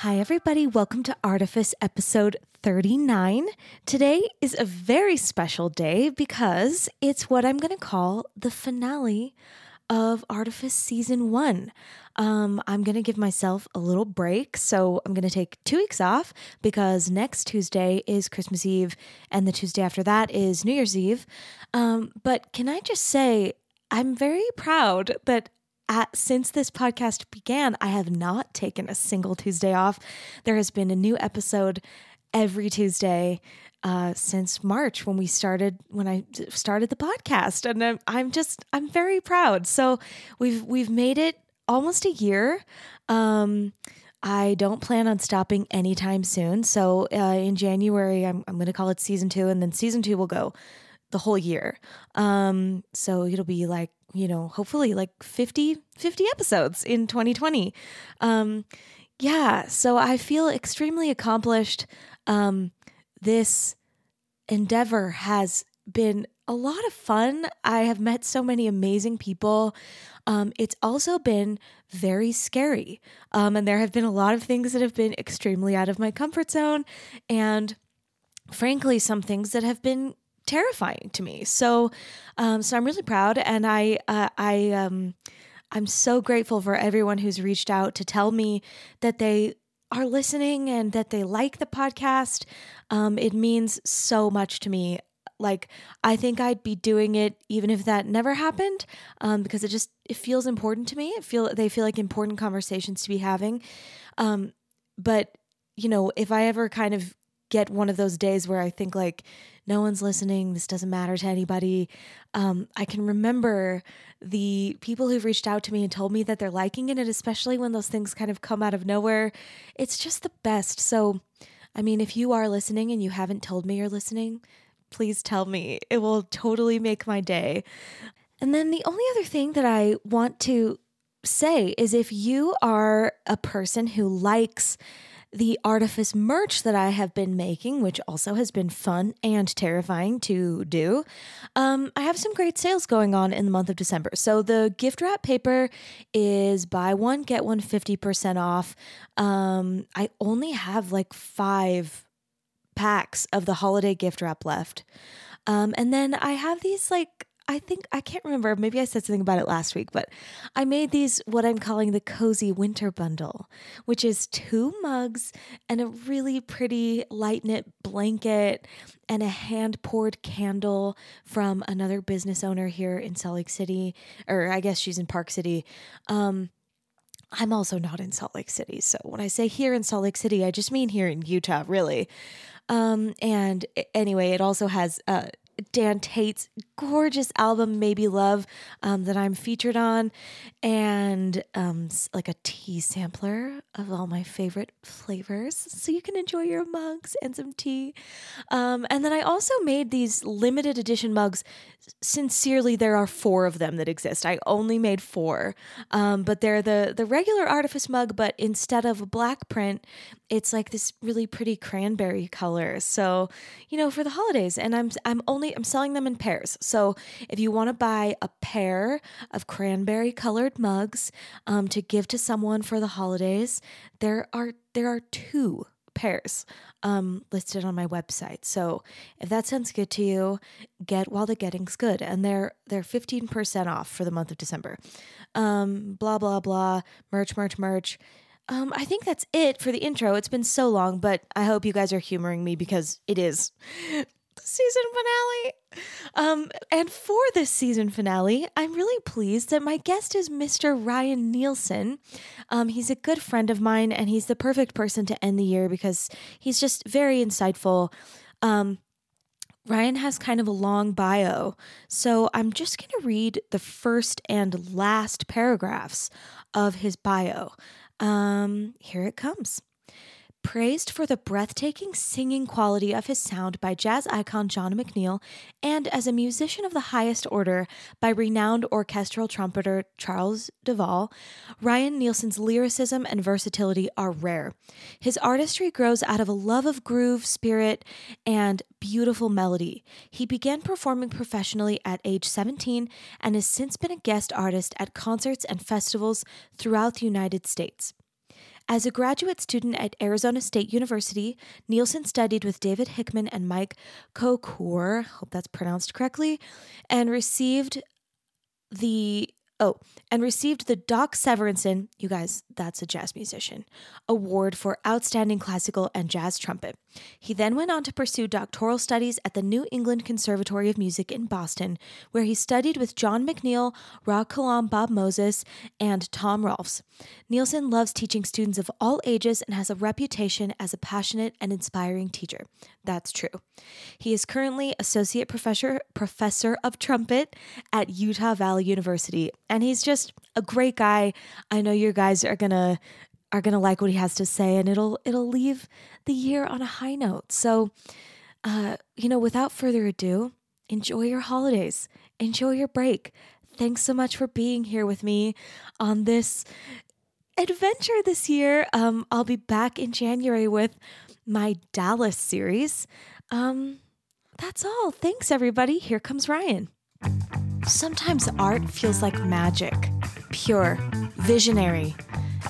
Hi, everybody. Welcome to Artifice episode 39. Today is a very special day because it's what I'm going to call the finale of Artifice season one. Um, I'm going to give myself a little break. So I'm going to take two weeks off because next Tuesday is Christmas Eve and the Tuesday after that is New Year's Eve. Um, but can I just say, I'm very proud that since this podcast began, I have not taken a single Tuesday off. There has been a new episode every Tuesday uh, since March when we started when I started the podcast, and I'm, I'm just I'm very proud. So we've we've made it almost a year. Um, I don't plan on stopping anytime soon. So uh, in January, I'm I'm going to call it season two, and then season two will go the whole year. Um, so it'll be like you know hopefully like 50 50 episodes in 2020 um yeah so i feel extremely accomplished. Um this endeavor has been a lot of fun. I have met so many amazing people. Um it's also been very scary. Um and there have been a lot of things that have been extremely out of my comfort zone and frankly some things that have been terrifying to me. So, um, so I'm really proud, and I, uh, I, um, I'm so grateful for everyone who's reached out to tell me that they are listening and that they like the podcast. Um, it means so much to me. Like I think I'd be doing it even if that never happened, um, because it just it feels important to me. It feel they feel like important conversations to be having. Um, but you know, if I ever kind of get one of those days where I think like no one's listening, this doesn't matter to anybody. Um, I can remember the people who've reached out to me and told me that they're liking it, and especially when those things kind of come out of nowhere, it's just the best. So, I mean, if you are listening and you haven't told me you're listening, please tell me. It will totally make my day. And then the only other thing that I want to say is if you are a person who likes the Artifice merch that I have been making, which also has been fun and terrifying to do. Um, I have some great sales going on in the month of December. So the gift wrap paper is buy one, get one 50% off. Um, I only have like five packs of the holiday gift wrap left. Um, and then I have these like I think I can't remember. Maybe I said something about it last week, but I made these what I'm calling the cozy winter bundle, which is two mugs and a really pretty light knit blanket and a hand poured candle from another business owner here in Salt Lake City, or I guess she's in Park City. Um, I'm also not in Salt Lake City. So when I say here in Salt Lake City, I just mean here in Utah, really. Um, and anyway, it also has uh, Dan Tate's gorgeous album, Maybe Love, um, that I'm featured on, and um, like a tea sampler of all my favorite flavors. So you can enjoy your mugs and some tea. Um, and then I also made these limited edition mugs. Sincerely, there are four of them that exist. I only made four, um, but they're the, the regular Artifice mug, but instead of a black print, it's like this really pretty cranberry color. So, you know, for the holidays, and I'm I'm only I'm selling them in pairs. So, if you want to buy a pair of cranberry colored mugs um, to give to someone for the holidays, there are there are two pairs um, listed on my website. So if that sounds good to you, get while the getting's good, and they're they're fifteen percent off for the month of December. Um, blah blah blah, merch, merch, merch. Um, I think that's it for the intro. It's been so long, but I hope you guys are humoring me because it is season finale. Um, and for this season finale, I'm really pleased that my guest is Mr. Ryan Nielsen. Um, he's a good friend of mine, and he's the perfect person to end the year because he's just very insightful. Um, Ryan has kind of a long bio, so I'm just going to read the first and last paragraphs of his bio. Um, here it comes. Praised for the breathtaking singing quality of his sound by jazz icon John McNeil, and as a musician of the highest order by renowned orchestral trumpeter Charles Duval, Ryan Nielsen's lyricism and versatility are rare. His artistry grows out of a love of groove, spirit, and beautiful melody. He began performing professionally at age 17 and has since been a guest artist at concerts and festivals throughout the United States. As a graduate student at Arizona State University, Nielsen studied with David Hickman and Mike Kocour, hope that's pronounced correctly, and received the Oh, and received the Doc Severinsen, you guys, that's a jazz musician, award for outstanding classical and jazz trumpet. He then went on to pursue doctoral studies at the New England Conservatory of Music in Boston, where he studied with John McNeil, Ra Kalam Bob Moses, and Tom Rolfs. Nielsen loves teaching students of all ages and has a reputation as a passionate and inspiring teacher. That's true. He is currently associate professor professor of trumpet at Utah Valley University, and he's just a great guy. I know you guys are gonna are gonna like what he has to say, and it'll it'll leave the year on a high note. So, uh, you know, without further ado, enjoy your holidays, enjoy your break. Thanks so much for being here with me on this adventure this year. Um, I'll be back in January with my Dallas series. Um, that's all. Thanks, everybody. Here comes Ryan. Sometimes art feels like magic, pure, visionary.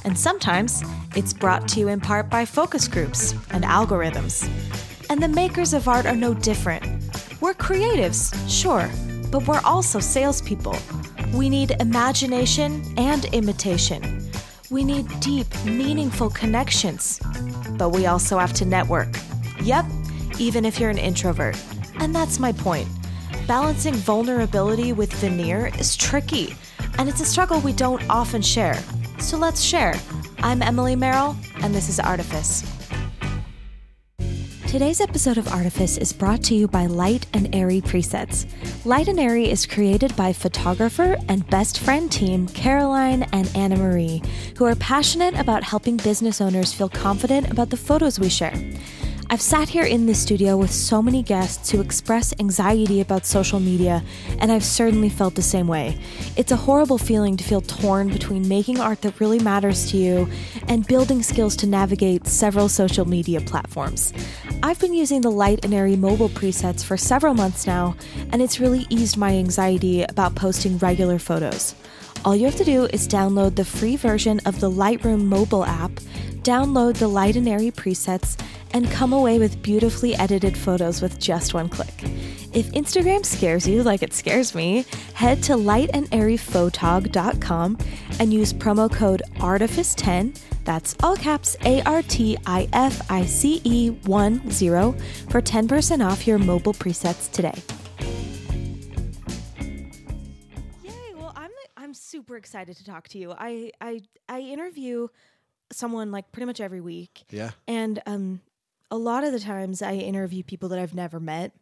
And sometimes it's brought to you in part by focus groups and algorithms. And the makers of art are no different. We're creatives, sure, but we're also salespeople. We need imagination and imitation. We need deep, meaningful connections. But we also have to network. Yep, even if you're an introvert. And that's my point. Balancing vulnerability with veneer is tricky, and it's a struggle we don't often share. So let's share. I'm Emily Merrill, and this is Artifice. Today's episode of Artifice is brought to you by Light and Airy Presets. Light and Airy is created by photographer and best friend team Caroline and Anna Marie, who are passionate about helping business owners feel confident about the photos we share. I've sat here in this studio with so many guests who express anxiety about social media, and I've certainly felt the same way. It's a horrible feeling to feel torn between making art that really matters to you and building skills to navigate several social media platforms. I've been using the Light and Airy mobile presets for several months now, and it's really eased my anxiety about posting regular photos. All you have to do is download the free version of the Lightroom mobile app, download the Light and Airy presets, and come away with beautifully edited photos with just one click. If Instagram scares you like it scares me, head to lightandairyphotog.com and use promo code ARTIFICE10, that's all caps A R T I F I C E 1 0 for 10% off your mobile presets today. Yay, well I'm I'm super excited to talk to you. I I I interview someone like pretty much every week. Yeah. And um a lot of the times I interview people that I've never met,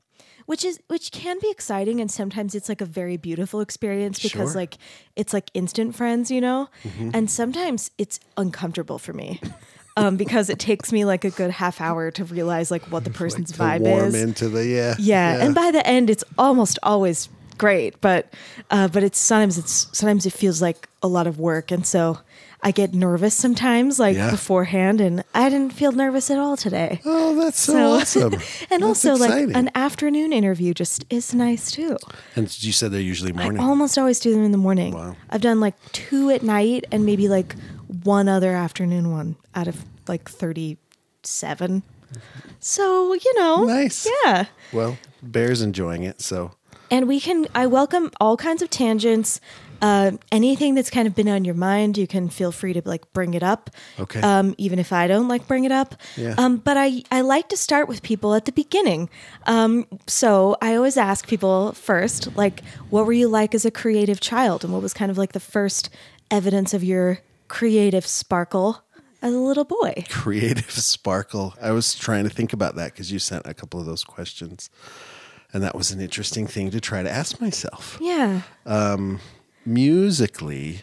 which is which can be exciting and sometimes it's like a very beautiful experience because Sure. like it's like instant friends, you know? Mm-hmm. And sometimes it's uncomfortable for me. Um, because it takes me like a good half hour to realize like what the person's to vibe warm is. into the yeah. Yeah. and by the end, it's almost always great, but uh, but it's sometimes it's sometimes it feels like a lot of work, and so I get nervous sometimes, like Yeah. beforehand, and I didn't feel nervous at all today. oh, that's so, awesome. and That's also, like an afternoon interview just is nice too. and you said they're usually morning. I almost always do them in the morning. Wow. I've done like two at night and maybe like one other afternoon one out of like 37. So, you know. Nice. Yeah. well, Bear's enjoying it, so And we can, I welcome all kinds of tangents. Uh, anything that's kind of been on your mind, you can feel free to like bring it up. Okay. Um, even if I don't like bring it up. Yeah. Um, but I, I like to start with people at the beginning. Um, so I always ask people first, like, what were you like as a creative child? And what was kind of like the first evidence of your creative sparkle as a little boy? creative sparkle. I was trying to think about that because you sent a couple of those questions, and that was an interesting thing to try to ask myself. Yeah. Musically,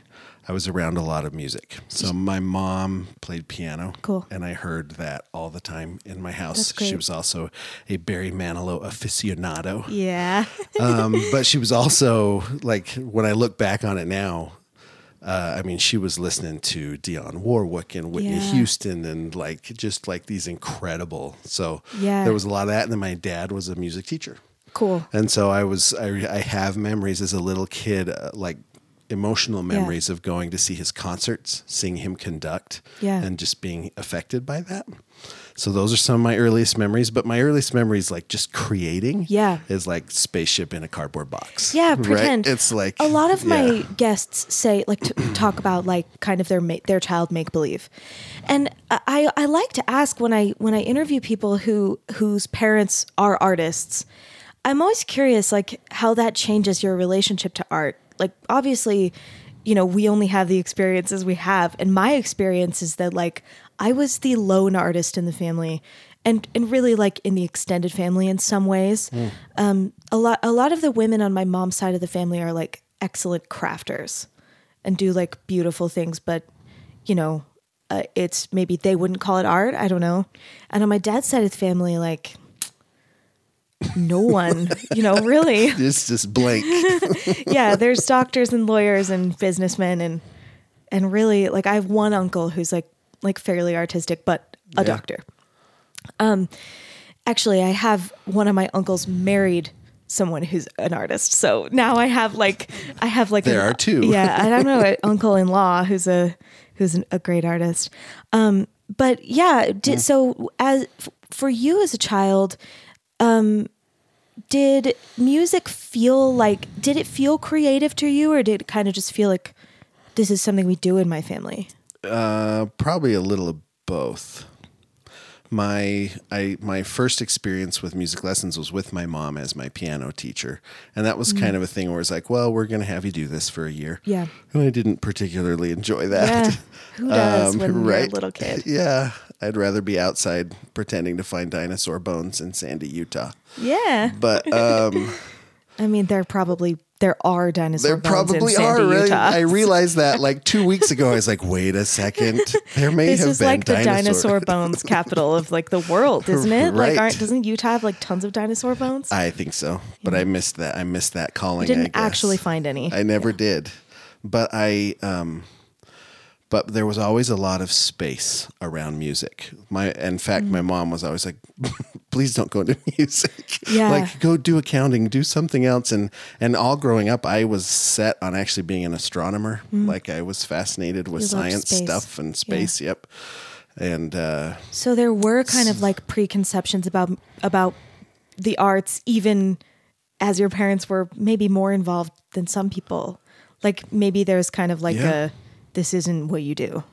I was around a lot of music. So my mom played piano. Cool. And I heard that all the time in my house. She was also a Barry Manilow aficionado. Yeah. um, but she was also like when I look back on it now. Uh, I mean, she was listening to Dionne Warwick and Whitney Yeah. Houston and like just like these incredible. So Yeah. there was a lot of that. And then my dad was a music teacher, cool. and so I was I, I have memories as a little kid, uh, like emotional memories of going to see his concerts, seeing him conduct, Yeah. and just being affected by that. So those are some of my earliest memories. But my earliest memories, like just creating, Yeah. is like spaceship in a cardboard box. Yeah, right? pretend. It's like a lot of my guests say like to talk about like kind of their ma- their child make believe, and I I like to ask when I when I interview people who whose parents are artists, I'm always curious like how that changes your relationship to art. Like obviously, you know we only have the experiences we have, and my experience is that like I was the lone artist in the family. And, and really like in the extended family in some ways um, a lot a lot of the women on my mom's side of the family are like excellent crafters and do like beautiful things but you know uh, it's maybe they wouldn't call it art i don't know and on my dad's side of the family like no one you know really It's just blank. yeah there's doctors and lawyers and businessmen and and really like i have one uncle who's like like fairly artistic but a Yeah. doctor um actually i have one of my uncles married someone who's an artist so now i have like i have like There an- are two. yeah i don't know an uncle-in-law who's a who's an, a great artist um but yeah Mm. did, so as for you as a child um did music feel like did it feel creative to you or did it kind of just feel like this is something we do in my family Uh, probably a little of both. My I my first experience with music lessons was with my mom as my piano teacher, and that was kind of a thing where it's like, well, we're going to have you do this for a year. Yeah. and I didn't particularly enjoy that. yeah who does Um, when you're a right. little kid Yeah, I'd rather be outside pretending to find dinosaur bones in Sandy, Utah. yeah But um, i mean they're probably there are dinosaur there bones probably in Sandy, are. Right? I realized that like two weeks ago. I was like, wait a second, there may this have is been like the dinosaur. dinosaur bones capital of like the world, isn't it? Right. Like, aren't doesn't Utah have like tons of dinosaur bones? I think so, but I missed that. I missed that calling. I didn't actually find any. I never did, but I. Um, but there was always a lot of space around music. My, in fact, Mm. my mom was always like, "Please don't go into music. Yeah. like go do accounting, do something else." And and all growing up, I was set on actually being an astronomer. Like I was fascinated with Mm. You science stuff and space. Yep. And uh, So there were kind of like preconceptions about about the arts, even as your parents were maybe more involved than some people. Like maybe there's kind of like Yeah. a this isn't what you do.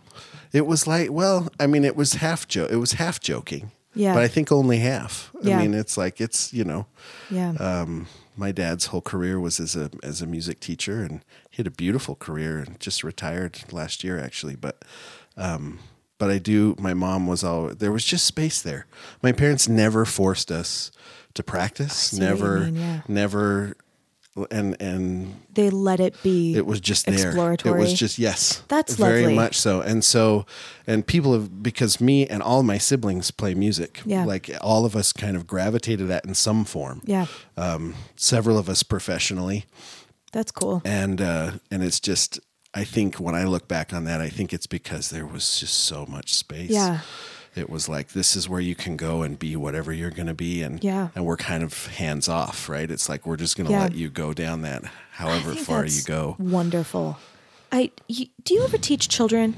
It was like, well, I mean, it was half joke. It was half joking. Yeah. But I think only half. Yeah. I mean, it's like it's you know, Yeah. um, my dad's whole career was as a as a music teacher, and he had a beautiful career and just retired last year actually. But um, but I do. My mom was all there was just space there. My parents never forced us to practice. see what you Never, mean, yeah. never. And and they let it be it was just there. exploratory. It was just yes. That's very lovely. much so. And so, and people have because me and all my siblings play music. Yeah. like all of us kind of gravitated that in some form. Yeah. Um, several of us professionally, That's cool. and uh, and it's just. I think when I look back on that, I think it's because there was just so much space. Yeah. It was like this is where you can go and be whatever you're going to be, and Yeah. and we're kind of hands off, right? It's like we're just going to Yeah. let you go down that, however far you go. Wonderful. I you, do you ever teach children?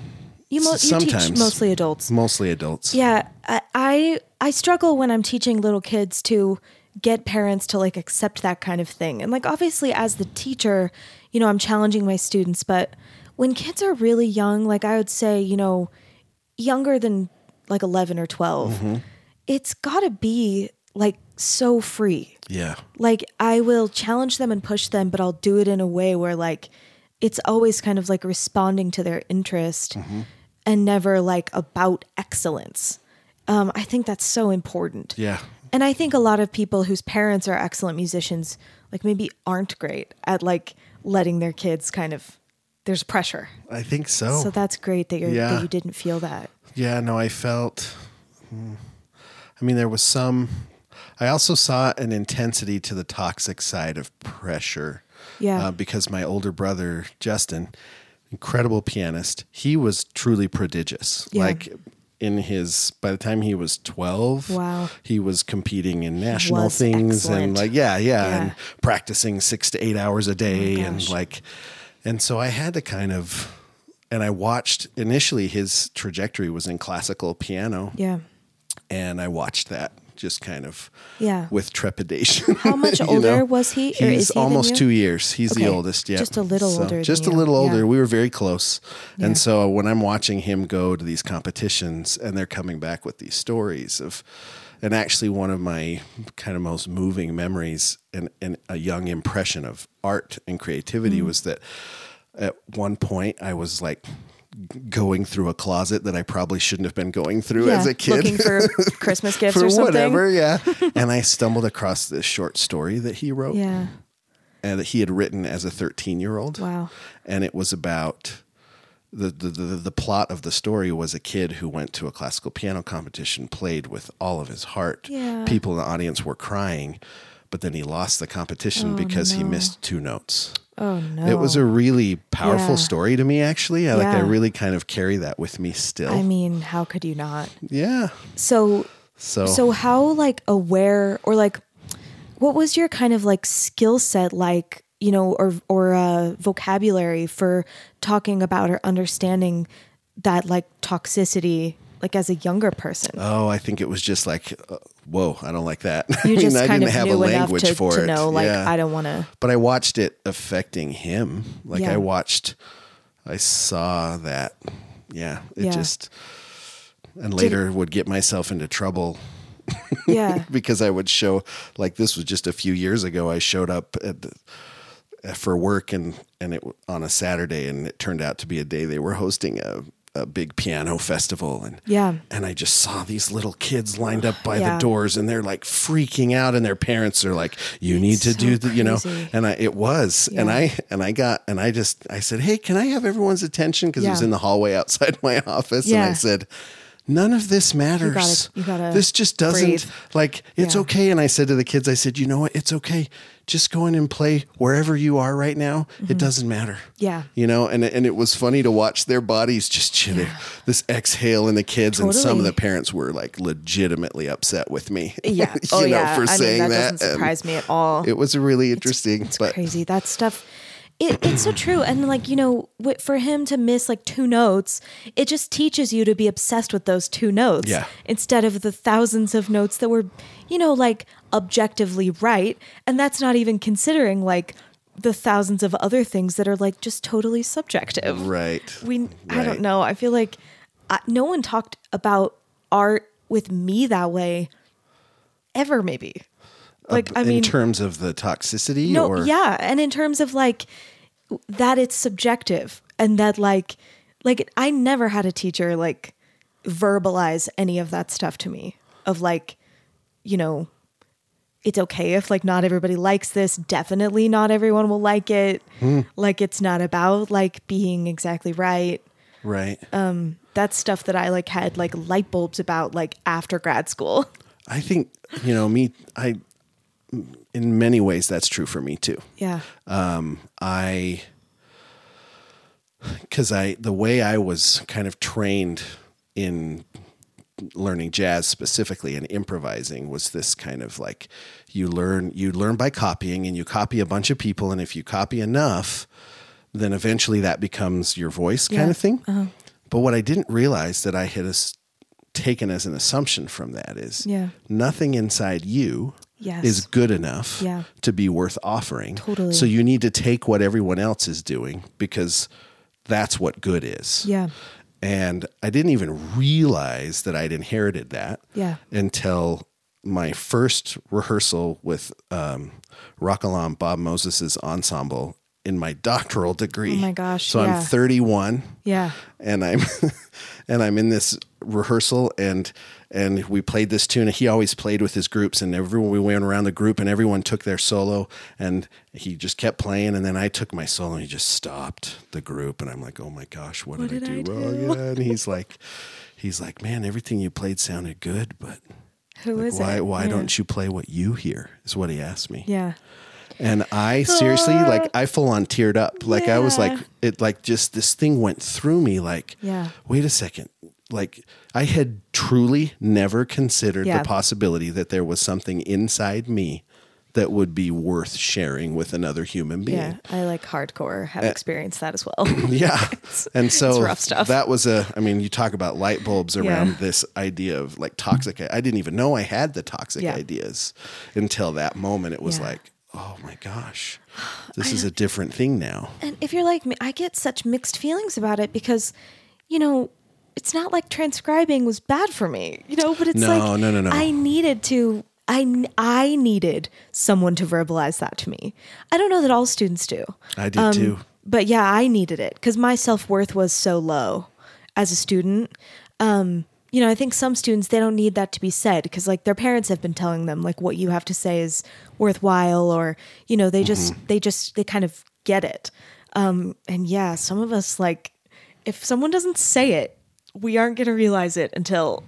You, mo- you teach Sometimes. mostly adults. Mostly adults. Yeah, I, I I struggle when I'm teaching little kids to get parents to like accept that kind of thing. And like obviously as the teacher, you know, I'm challenging my students, but when kids are really young, like I would say, you know, younger than like 11 or 12, Mm-hmm. it's got to be like so free. Yeah. Like I will challenge them and push them, but I'll do it in a way where like it's always kind of like responding to their interest and never like about excellence. Um, I think that's so important. Yeah. And I think a lot of people whose parents are excellent musicians, like maybe aren't great at like letting their kids kind of there's pressure. I think so. So that's great that you're Yeah. that you didn't feel that. Yeah, no, I felt hmm, I mean there was some I also saw an intensity to the toxic side of pressure. Yeah. Uh, because my older brother, Justin, incredible pianist, he was truly prodigious. Yeah. Like in his by the time he was 12 Wow. he was competing in national things excellent. and like yeah, yeah Yeah. and practicing 6 to 8 hours a day and like And so I had to kind of, and I watched initially his trajectory was in classical piano, Yeah. and I watched that just kind of Yeah. with trepidation. How much older know? was he, He's he almost two years. He's the oldest. Yeah, just a little older than Just a little older. Yeah. We were very close, Yeah. and so when I'm watching him go to these competitions, and they're coming back with these stories of. And actually, one of my kind of most moving memories and, and a young impression of art and creativity Mm. was that at one point I was like going through a closet that I probably shouldn't have been going through yeah. as a kid Looking for Christmas gifts for or something. whatever, yeah. and I stumbled across this short story that he wrote Yeah. and that he had written as a 13 year old. Wow. And it was about the, the, the, the plot of the story was a kid who went to a classical piano competition, played with all of his heart. Yeah. People in the audience were crying, but then he lost the competition oh, because he missed two notes. Oh no. It was a really powerful Yeah. story to me, actually. I, Like, I really kind of carry that with me still. I mean, how could you not? yeah. So So, So how like aware or like what was your kind of like skill set like, you know, or or uh vocabulary for talking about or understanding that like toxicity like as a younger person? Oh, I think it was just like, uh, whoa, I don't like that. you I mean, just I kind didn't of have a knew enough language to, for to it. know like yeah. I don't want to but I watched it affecting him. Like Yeah. I watched, I saw that. Yeah, it Yeah. just, and later would get myself into trouble Yeah. because I would show like this was just a few years ago. I showed up at the, for work and and it on a Saturday, and it turned out to be a day they were hosting a a big piano festival, and Yeah. and I just saw these little kids lined up by Yeah. the doors, and they're like freaking out, and their parents are like, "You need to so do the," you know. And I it was, and I and I got and I just I said, "Hey, can I have everyone's attention?" Because it was in the hallway outside my office, and I said. None of this matters. you gotta this just doesn't breathe. like it's Yeah. okay. And I said to the kids, I said, you know what? It's okay. Just go in and play wherever you are right now. It doesn't matter. Mm-hmm. Yeah. You know, and and it was funny to watch their bodies just chitter, this exhale in the kids, and some of the parents were like legitimately upset with me. Yeah. you Oh know, yeah. for I mean saying that, that. doesn't and surprise me at all. It was really interesting, It's but crazy. That stuff. It, it's so true. And like, you know, for him to miss like two notes, it just teaches you to be obsessed with those two notes Yeah. instead of the thousands of notes that were, you know, like objectively right. And that's not even considering like the thousands of other things that are like just totally subjective. right. We, I don't know. I feel like I, no one talked about art with me that way ever, maybe. Like, I in mean, in terms of the toxicity, no, or yeah, and in terms of like that, it's subjective, and that like, like I never had a teacher like verbalize any of that stuff to me. Of like, you know, it's okay if like not everybody likes this. Definitely not everyone will like it. Hmm. Like it's not about like being exactly right. right. Um that's stuff that I like had like light bulbs about like after grad school. I think you know me. I, in many ways, that's true for me too. Yeah. um, I because I the way I was kind of trained in learning jazz specifically and improvising was this kind of like you learn you learn by copying and you copy a bunch of people and if you copy enough then eventually that becomes your voice kind Yeah. of thing but what i didn't realize that i had as, taken as an assumption from that is Yeah. nothing inside you Yes. is good enough Yeah. to be worth offering. Totally. So you need to take what everyone else is doing because that's what good is. Yeah. And I didn't even realize that I'd inherited that Yeah. until my first rehearsal with um, Ra Kalam Bob Moses' ensemble in my doctoral degree. Oh my gosh, So yeah. I'm 31 Yeah. and I'm and I'm in this rehearsal and and we played this tune. He always played with his groups and everyone we went around the group and everyone took their solo and he just kept playing and then I took my solo and he just stopped the group and I'm like, "Oh my gosh, what, What did, I do I wrong?" do? Oh, yeah, and he's like he's like, "Man, everything you played sounded good, but Who like, is why it? why Yeah. don't you play what you hear?" is what he asked me. Yeah. And I seriously, like, I full on teared up. Like, I was like, it, like, just this thing went through me. Like, Yeah. wait a second. Like, I had truly never considered Yeah. the possibility that there was something inside me that would be worth sharing with another human being. Yeah, I like hardcore. Have eh. experienced that as well. Yeah. and so it's rough stuff. that was a, I mean, you talk about light bulbs around Yeah. this idea of like toxic. I didn't even know I had the toxic Yeah. ideas until that moment. It was Yeah. like, oh my gosh, this is a different thing now. And if you're like me, I get such mixed feelings about it because, you know, it's not like transcribing was bad for me, you know, but it's No, like no, no, no. I needed to I I needed someone to verbalize that to me. I don't know that all students do. I did too. But yeah, I needed it cuz my self-worth was so low as a student. Um you know, I think some students they don't need that to be said because like their parents have been telling them like what you have to say is worthwhile or you know, they just Mm-hmm. they just they kind of get it. Um and yeah, some of us like if someone doesn't say it, we aren't going to realize it until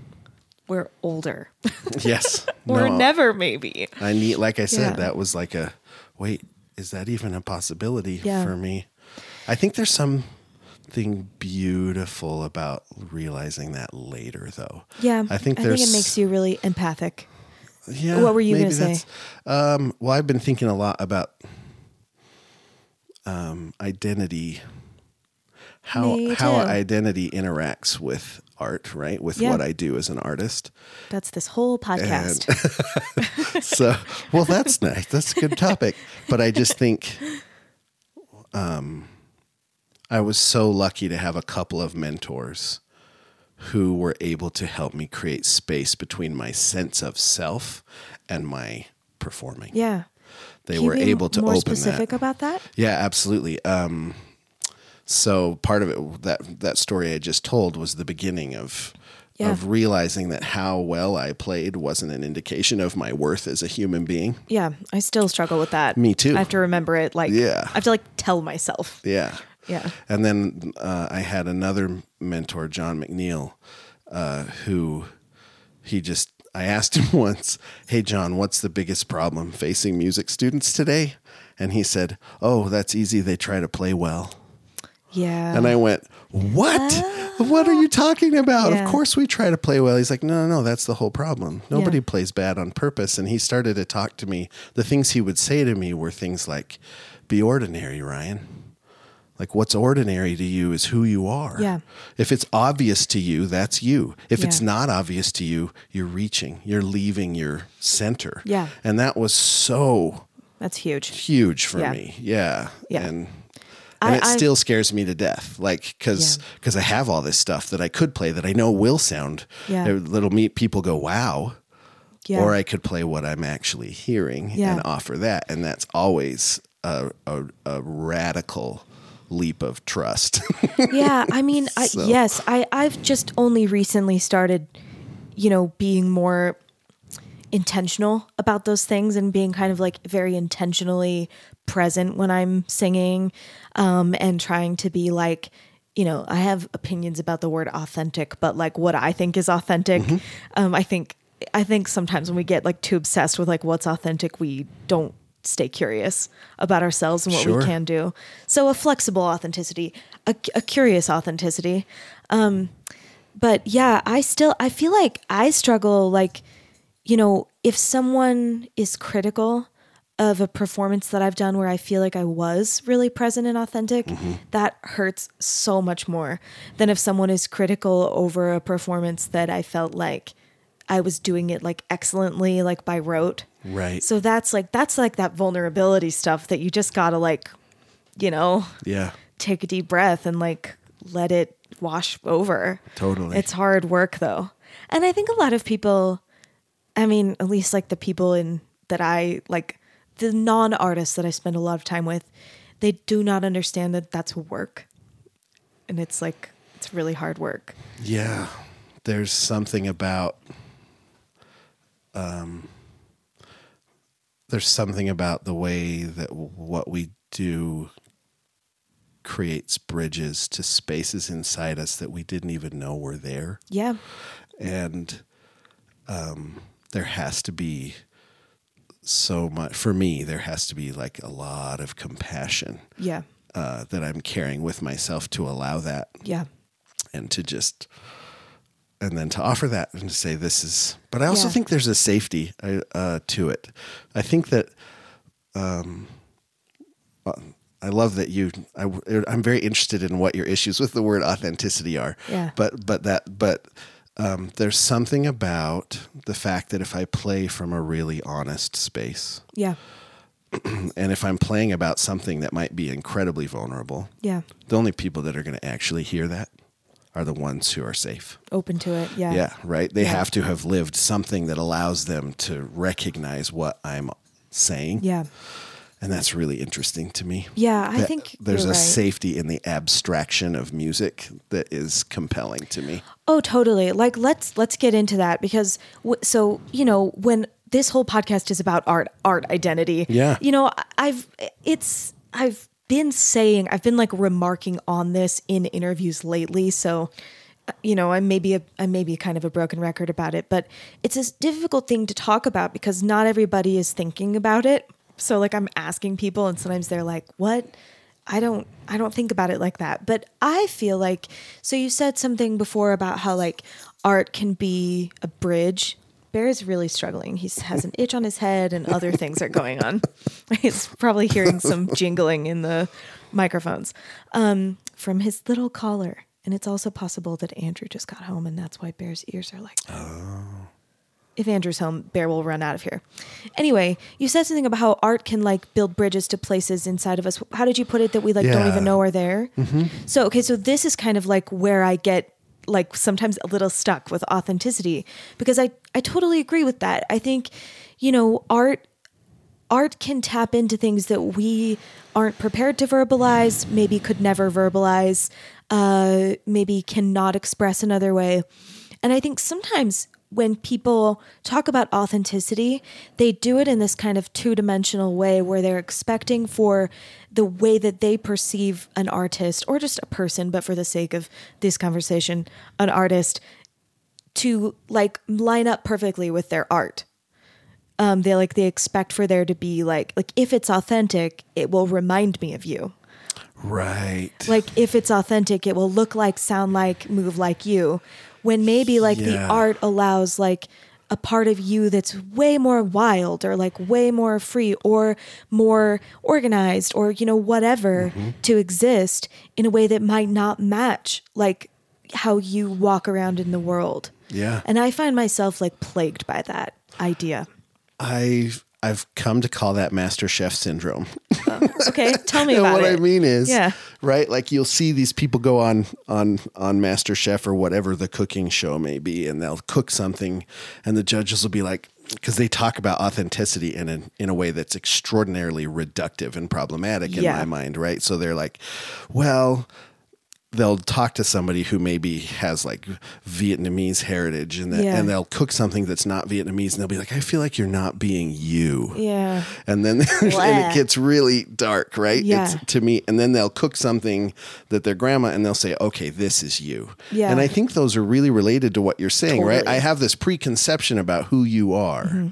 we're older. Yes. or No, never maybe. I need, like I said, Yeah. that was like a, wait, is that even a possibility Yeah. for me? I think there's something beautiful about realizing that later, though. Yeah. I think I think it makes you really empathic. Yeah, What were you maybe gonna say? Um, well, I've been thinking a lot about um, identity, how Me how too. identity interacts with art, right? With Yeah. what I do as an artist. That's this whole podcast. So, well, that's nice. That's a good topic. But I just think, um, I was so lucky to have a couple of mentors who were able to help me create space between my sense of self and my performing. yeah. They Can were able to more open specific that. about that. Yeah, absolutely. Um, so part of it that that story I just told was the beginning of Yeah. of realizing that how well I played wasn't an indication of my worth as a human being. Yeah, I still struggle with that. Me too. I have to remember it. Like, Yeah. I have to like tell myself. Yeah. Yeah. And then uh, I had another mentor, John McNeil, uh, who he just, I asked him once, Hey, John, what's the biggest problem facing music students today? And he said, Oh, that's easy. They try to play well. Yeah. And I went, What? Ah. What are you talking about? Yeah. Of course we try to play well. He's like, No, no, no, that's the whole problem. Nobody Yeah. plays bad on purpose. And he started to talk to me. The things he would say to me were things like, Be ordinary, Ryan. Like what's ordinary to you is who you are. Yeah. If it's obvious to you, that's you. If it's not obvious to you, you're reaching, you're leaving your center. Yeah. And that was so That's huge. huge for Yeah. me. Yeah. Yeah. And I- and it I- still scares me to death. Like Yeah. cuz I have all this stuff that I could play that I know will sound Yeah. that'll meet people go wow. Yeah. Or I could play what I'm actually hearing Yeah. and offer that and that's always a a, a radical leap of trust. yeah i mean I, yes i i've just only recently started you know being more intentional about those things and being kind of like very intentionally present when i'm singing um and trying to be like you know i have opinions about the word authentic but like what i think is authentic Mm-hmm. um i think i think sometimes when we get like too obsessed with like what's authentic we don't stay curious about ourselves and what Sure. we can do. So a flexible authenticity, a, a curious authenticity. Um, but yeah, I still I feel like I struggle like, you know, if someone is critical of a performance that I've done where I feel like I was really present and authentic, mm-hmm. that hurts so much more than if someone is critical over a performance that I felt like I was doing it like excellently, like by rote. right. So that's like that's like that vulnerability stuff that you just gotta like, you know, yeah. take a deep breath and like let it wash over. Totally. It's hard work though. And I think a lot of people I mean, at least like the people in that I like the non-artists that I spend a lot of time with, they do not understand that that's work. And it's like it's really hard work. Yeah. There's something about um there's something about the way that what we do creates bridges to spaces inside us that we didn't even know were there Yeah. and um there has to be so much for me there has to be like a lot of compassion Yeah. uh, that I'm carrying with myself to allow that Yeah. and to just and then to offer that and to say this is but i also Yeah. think there's a safety uh, uh, to it i think that um, I love that you. I, am very interested in what your issues with the word authenticity are. Yeah. But but that but um, there's something about the fact that if I play from a really honest space, Yeah. and if I'm playing about something that might be incredibly vulnerable, Yeah. the only people that are going to actually hear that are the ones who are safe. Open to it. Yeah. Yeah, right. They Yeah. have to have lived something that allows them to recognize what I'm saying. Yeah. And that's really interesting to me. Yeah. I think there's a right. safety in the abstraction of music that is compelling to me. Oh, totally. Like let's let's get into that because w- so you know when this whole podcast is about art, art identity. Yeah. You know, I've it's I've been saying I've been like remarking on this in interviews lately. So uh, you know, I may be a I may be kind of a broken record about it, but it's a difficult thing to talk about because not everybody is thinking about it. So like I'm asking people and sometimes they're like, "What?" I don't I don't think about it like that. But I feel like so you said something before about how like art can be a bridge. Bear is really struggling. He has an itch on his head and other things are going on. He's probably hearing some jingling in the microphones um, from his little collar. And it's also possible that Andrew just got home and that's why Bear's ears are like that. If Andrew's home, Bear will run out of here. Anyway, you said something about how art can like build bridges to places inside of us. How did you put it that we like don't even know are there? So okay, so this is kind of like where I get like sometimes a little stuck with authenticity because I I totally agree with that. I think you know art art can tap into things that we aren't prepared to verbalize, maybe could never verbalize, uh, maybe cannot express another way. And I think sometimes when people talk about authenticity, they do it in this kind of two dimensional way where they're expecting for the way that they perceive an artist or just a person, but for the sake of this conversation, an artist to like line up perfectly with their art um, they like they expect for there to be like like if it's authentic, it will remind me of you. Right. Like if it's authentic, it will look like, sound like, move like you. When maybe like the art allows like a part of you that's way more wild or like way more free or more organized or you know whatever mm-hmm. to exist in a way that might not match like how you walk around in the world. Yeah. And I find myself like plagued by that idea. I've I've come to call that master chef syndrome. Oh, okay, tell me about what it. I mean is, Yeah. right? Like you'll see these people go on on on Master Chef or whatever the cooking show may be, and they'll cook something, and the judges will be like, because they talk about authenticity in a, in a way that's extraordinarily reductive and problematic in Yeah. my mind, right? So they're like, well. They'll talk to somebody who maybe has like Vietnamese heritage, and, the, Yeah. and they'll cook something that's not Vietnamese, and they'll be like, "I feel like you're not being you." Yeah. and then and it gets really dark, right? Yeah. It's to me, and then they'll cook something that their grandma, and they'll say, "Okay, this is you." Yeah. and I think those are really related to what you're saying, right? I have this preconception about who you are, Mm-hmm.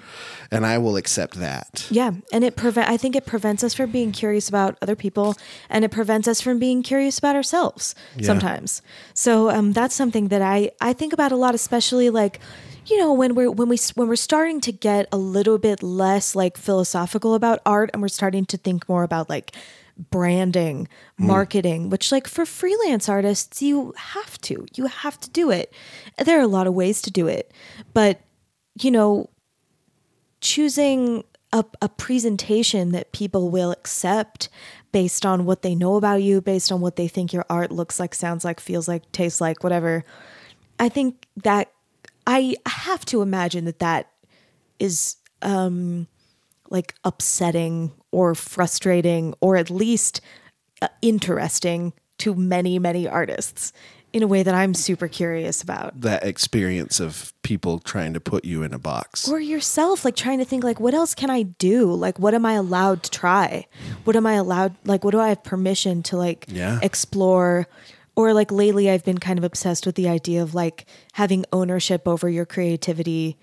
And I will accept that. Yeah, and it prevent. I think it prevents us from being curious about other people, and it prevents us from being curious about ourselves Yeah. sometimes. So um, that's something that I I think about a lot, especially like you know when we're when we when we're starting to get a little bit less like philosophical about art, and we're starting to think more about like branding, marketing, which like for freelance artists you have to you have to do it. There are a lot of ways to do it, but you know choosing a, a presentation that people will accept based on what they know about you, based on what they think your art looks like, sounds like, feels like, tastes like, whatever. I think that I have to imagine that that is um, like upsetting or frustrating or at least uh, interesting to many, many artists in a way that I'm super curious about. That experience of people trying to put you in a box. or yourself like trying to think like what else can i do like what am i allowed to try what am i allowed like what do i have permission to like Yeah. explore or like lately i've been kind of obsessed with the idea of like having ownership over your creativity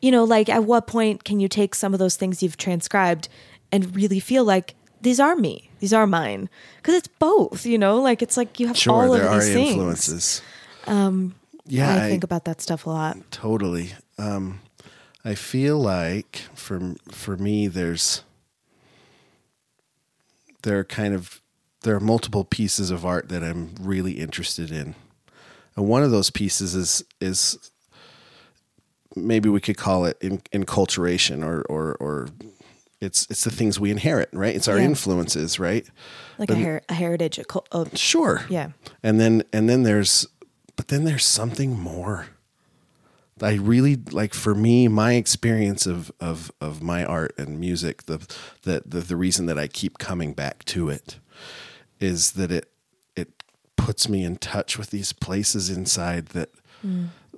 you know like at what point can you take some of those things you've transcribed and really feel like these are me these are mine because it's both you know like it's like you have Sure, all there of are these things influences. Um, yeah, I think about that stuff a lot Totally. Um, I feel like for for me, there's there are kind of there are multiple pieces of art that I'm really interested in. And one of those pieces is is maybe we could call it in, enculturation or or or it's it's the things we inherit, right? It's our Yeah. influences, right? Like a, her- a heritage. A cul- of, Sure. Yeah. And then and then there's but then there's something more. I really like for me my experience of of of my art and music the the the, the reason that I keep coming back to it is that it it puts me in touch with these places inside that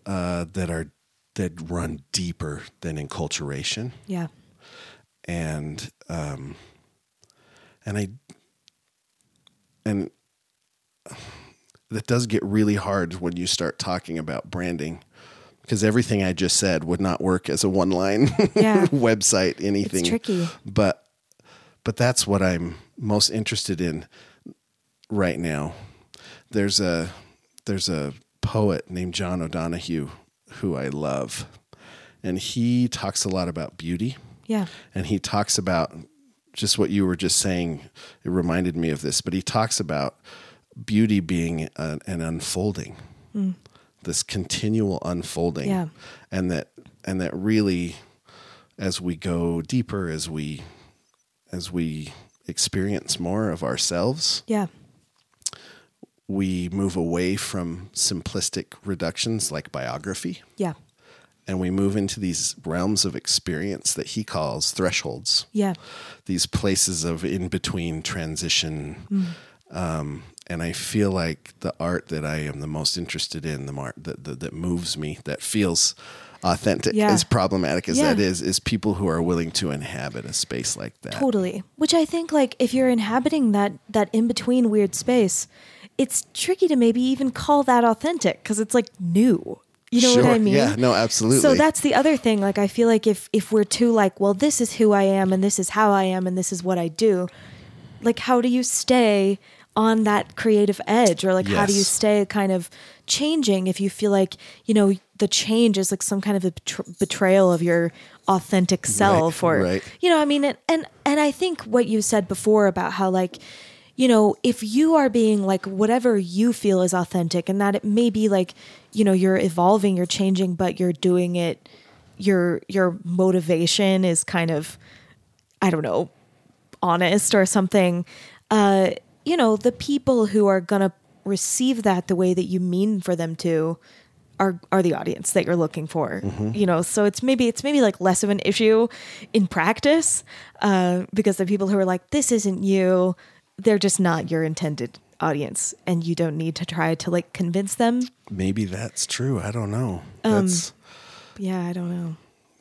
uh, that are that run deeper than enculturation yeah. And um and i and that does get really hard when you start talking about branding because everything i just said would not work as a one line Yeah. website anything It's tricky. but but that's what i'm most interested in right now there's a there's a poet named john o'donohue who i love and he talks a lot about beauty Yeah. and he talks about just what you were just saying it reminded me of this but he talks about beauty being an, an unfolding mm. this continual unfolding Yeah. and that and that really as we go deeper as we as we experience more of ourselves Yeah. we move away from simplistic reductions like biography Yeah. And we move into these realms of experience that he calls thresholds Yeah. these places of in between transition. Um, and I feel like the art that I am the most interested in, the art that, that, that moves me, that feels authentic, Yeah. as problematic as Yeah. that is, is people who are willing to inhabit a space like that. Totally. Which I think like if you're inhabiting that that in between weird space, it's tricky to maybe even call that authentic because it's like new. You know what I mean? Yeah, no, absolutely. So that's the other thing. Like I feel like if if we're too like, well, this is who I am and this is how I am and this is what I do, like how do you stay on that creative edge or like how do you stay kind of changing if you feel like you know the change is like some kind of a betr- betrayal of your authentic self or right. you know i mean and, and and i think what you said before about how like you know if you are being like whatever you feel is authentic and that it may be like you know you're evolving you're changing but you're doing it your your motivation is kind of i don't know honest or something uh you know the people who are gonna receive that the way that you mean for them to are are the audience that you're looking for you know? So it's maybe it's maybe like less of an issue in practice uh because the people who are like this isn't you they're just not your intended audience and you don't need to try to like convince them Maybe that's true. I don't know. Um, That's. yeah i don't know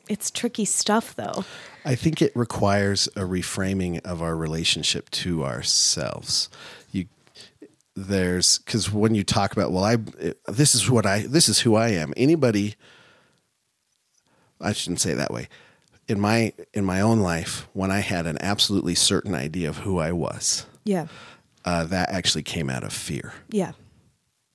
it's tricky stuff though I think it requires a reframing of our relationship to ourselves. You there's because when you talk about well I this is what I this is who I am. Anybody I shouldn't say it that way. In my in my own life, when I had an absolutely certain idea of who I was, yeah uh, that actually came out of fear. yeah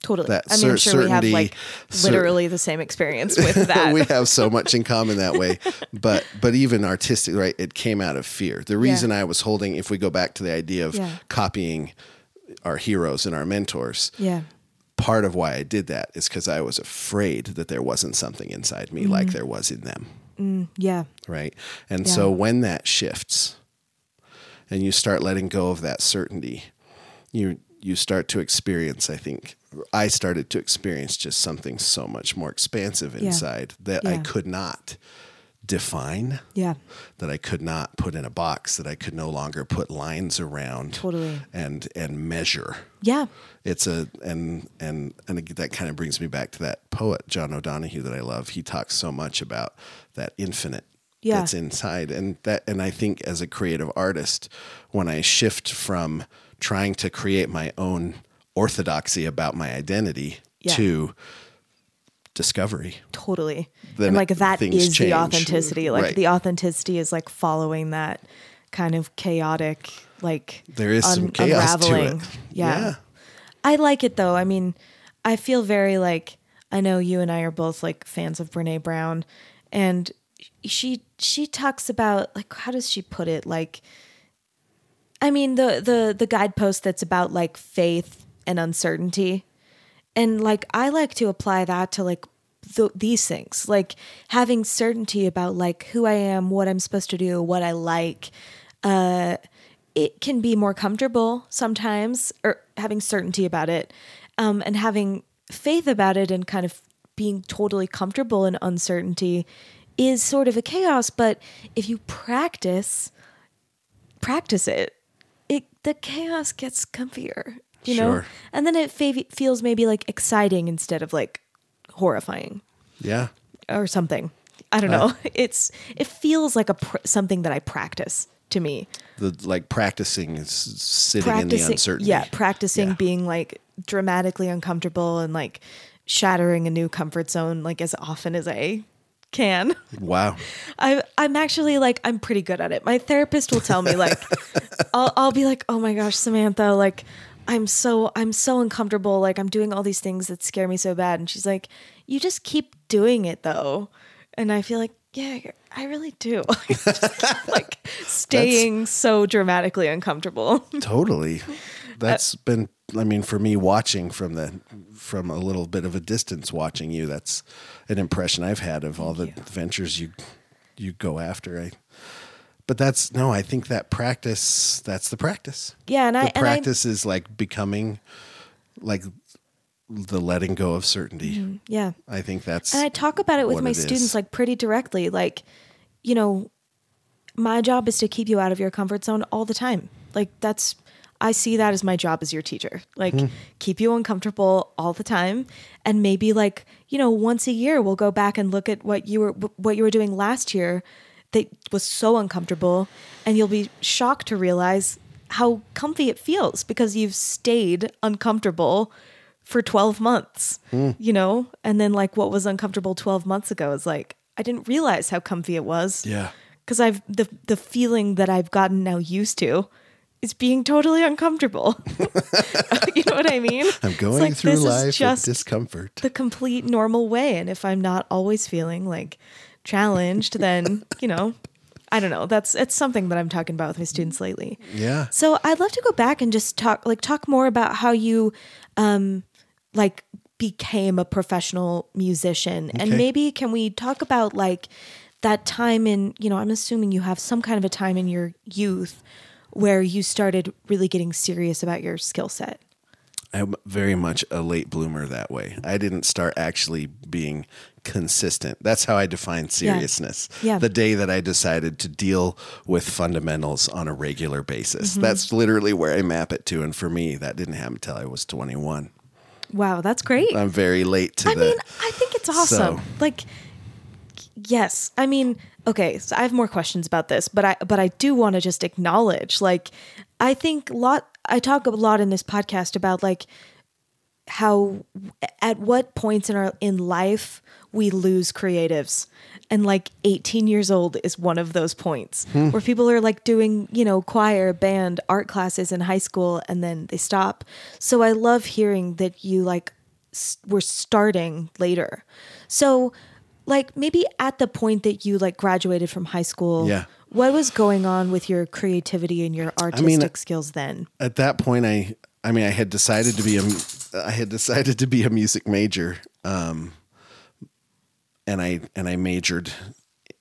totally That i mean i'm cer- sure we have certainty- like cer- literally the same experience with that we have so much in common that way. But but even artistic, right? It came out of fear. The reason I was holding, if we go back to the idea of Yeah. copying our heroes and our mentors, yeah part of why I did that is because I was afraid that there wasn't something inside me Mm-hmm. like there was in them, yeah right? And Yeah. so when that shifts, and you start letting go of that certainty, you you start to experience. I think I started to experience just something so much more expansive inside that I could not define, yeah that I could not put in a box, that I could no longer put lines around, Totally. and and measure. yeah It's a and and and that kind of brings me back to that poet John O'Donohue that I love. He talks so much about that infinite Yeah. that's inside, and that and I think as a creative artist, when I shift from trying to create my own orthodoxy about my identity Yeah. to discovery, totally Then and like that is change. the authenticity like Right. the authenticity is like following that kind of chaotic like there is some chaos to it. yeah. i like it though i mean i feel very like i know you and i are both like fans of brene brown and she she talks about like how does she put it like I mean the the the guidepost that's about like faith and uncertainty. And like I like to apply that to like th- these things, like having certainty about like who I am, what I'm supposed to do, what I like. Uh it can be more comfortable sometimes or having certainty about it. Um and having faith about it and kind of being totally comfortable in uncertainty is sort of a chaos, but if you practice practice it, it the chaos gets comfier, you know? Sure. And then it fa- feels maybe like exciting instead of like horrifying Yeah. or something. I don't Uh. know. It's it feels like a pr- something that I practice to me. The like practicing is sitting in the Practicing uncertainty. Yeah, practicing Yeah. being like dramatically uncomfortable and like shattering a new comfort zone like as often as I can. Wow. I I'm actually like I'm pretty good at it. My therapist will tell me like I'll I'll be like, "Oh my gosh, Samantha, like I'm so I'm so uncomfortable. Like I'm doing all these things that scare me so bad." And she's like, "You just keep doing it though." And I feel like, "Yeah, I really do." Just, like staying so dramatically uncomfortable. Totally. Uh, That's been I mean for me watching from the from a little bit of a distance watching you that's an impression I've had of all the you. ventures you you go after. I but that's no, I think that practice that's the practice. Yeah, and I the and I practice is like becoming like the letting go of certainty. Mm-hmm. yeah. I think that's And I talk about it with my it is. students like pretty directly. Like, you know, my job is to keep you out of your comfort zone all the time. Like that's I see that as my job as your teacher. Like hmm. keep you uncomfortable all the time and maybe like, you know, once a year we'll go back and look at what you were what you were doing last year that was so uncomfortable and you'll be shocked to realize how comfy it feels because you've stayed uncomfortable for 12 months, hmm. you know? And then like what was uncomfortable 12 months ago is like I didn't realize how comfy it was. Yeah. Cuz I've the the feeling that I've gotten now used to is being totally uncomfortable. you know what I mean? I'm going like, through life with just discomfort. the complete normal way and if I'm not always feeling like challenged then, you know, I don't know. That's it's something that I'm talking about with my students lately. Yeah. So I'd love to go back and just talk like talk more about how you um like became a professional musician and maybe can we talk about like that time in you know I'm assuming you have some kind of a time in your youth where you started really getting serious about your skill set. I'm very much a late bloomer that way. I didn't start actually being consistent. That's how I define seriousness. Yeah. The day that I decided to deal with fundamentals on a regular basis. Mm-hmm. That's literally where I map it to. And for me, that didn't happen until I was 21. Wow, that's great. I'm very late to I the. mean, I think it's awesome. So- Like, yes, I mean, okay. So I have more questions about this, but I but I do want to just acknowledge, like, I think a lot. I talk a lot in this podcast about like how at what points in our in life we lose creatives and like 18 years old is one of those points hmm. where people are like doing you know choir band art classes in high school and then they stop so i love hearing that you like s- were starting later so like maybe at the point that you like graduated from high school Yeah. what was going on with your creativity and your artistic skills then at that point i i mean i had decided to be a i had decided to be a music major um and i and i majored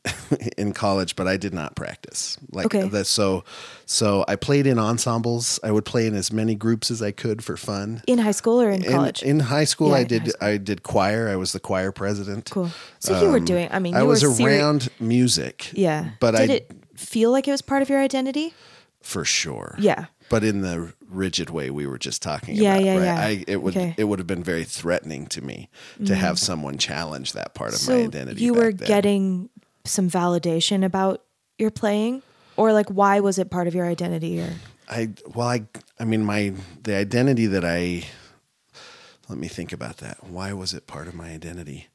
in college but i did not practice like Okay. the, so so i played in ensembles i would play in as many groups as i could for fun in high school or in in, college in high school Yeah, i did school. i did choir i was the choir president Cool. So you were doing. I mean, you Um, i was were seri- around music Yeah. but did i it feel like it was part of your identity? for sure Yeah. but in the rigid way we were just talking Yeah, about yeah, right yeah. I, it would Okay. It would have been very threatening to me to have someone challenge that part of So my identity you were then. getting some validation about your playing, or like why was it part of your identity? Or I well I I mean my the identity that I let me think about that why was it part of my identity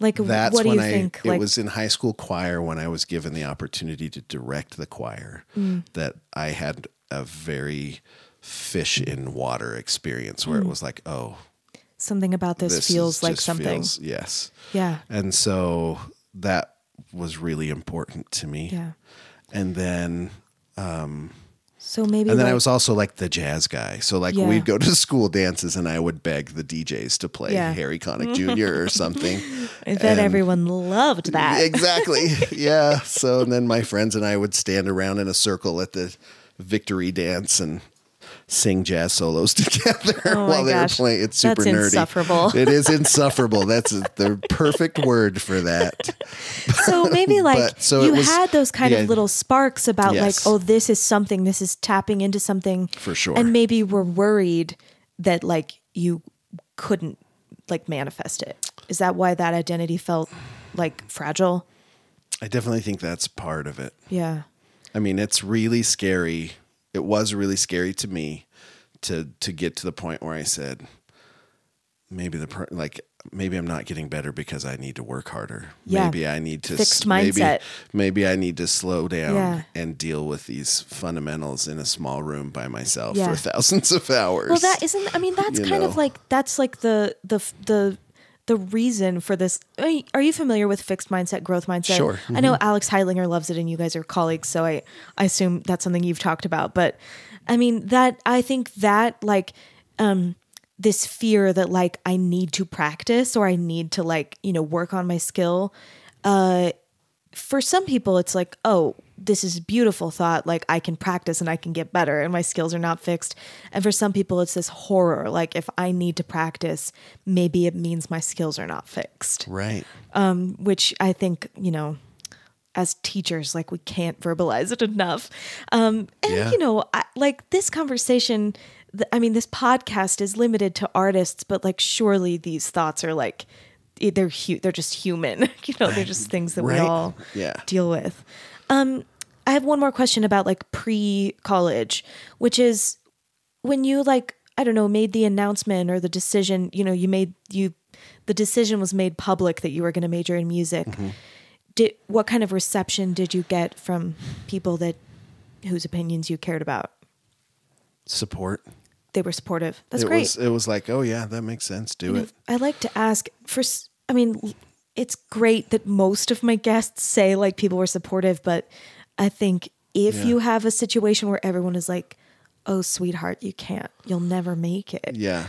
like, that's what do when you I think? it like, was in high school choir when I was given the opportunity to direct the choir Mm. that I had a very fish in water experience where it was like oh something about this, this Mm. feels like something. feels- yes yeah. And so that was really important to me. Yeah. And then, um, So maybe And then I was also like the jazz guy. So like Yeah. we'd go to school dances and I would beg the DJs to play Yeah. Harry Connick Jr. or something. I bet and- everyone loved that. Exactly. yeah. So and then my friends and I would stand around in a circle at the victory dance and sing jazz solos together Oh while they were gosh. playing. It's super That's nerdy. insufferable. It is insufferable. That's the perfect word for that. So maybe like But- so you was- had those kind yeah. of little sparks about Yes. like, oh, this is something, this is tapping into something. For sure. And maybe we're worried that like you couldn't like manifest it. Is that why that identity felt like fragile? I definitely think that's part of it. Yeah. I mean, it's really scary. It was really scary to me to to get to the point where I said, maybe the per- like maybe I'm not getting better because I need to work harder. Yeah. Maybe I need to Fixed s- maybe- mindset. Maybe, I need to slow down Yeah. and deal with these fundamentals in a small room by myself Yeah. for thousands of hours. Well, that isn't. I mean, that's You kind of like that's like the the the the reason for this. Are you- familiar with fixed mindset, growth mindset? Sure. Mm-hmm. I know Alex Heidlinger loves it, and you guys are colleagues, so I I assume that's something you've talked about. But I mean, that I think that like um this fear that like I need to practice or I need to like you know work on my skill. Uh, for some people it's like oh this is a beautiful thought like i can practice and i can get better and my skills are not fixed and for some people it's this horror like if i need to practice maybe it means my skills are not fixed right. which i think you know as teachers like we can't verbalize it enough um and Yeah. you know I, like this conversation th- i mean this podcast is limited to artists but like surely these thoughts are like they're hu- they're just human you know they're just things that we all Yeah. deal with um i have one more question about like pre-college which is when you like i don't know made the announcement or the decision you know you made you the decision was made public that you were going to major in music Mm-hmm. did what kind of reception did you get from people that whose opinions you cared about Support. They were supportive that's it great was it was like, oh yeah, that makes sense. Do it. I like to ask for. I mean, it's great that most of my guests say like people were supportive, but I think if Yeah. you have a situation where everyone is like, "Oh, sweetheart, you can't. You'll never make it." Yeah.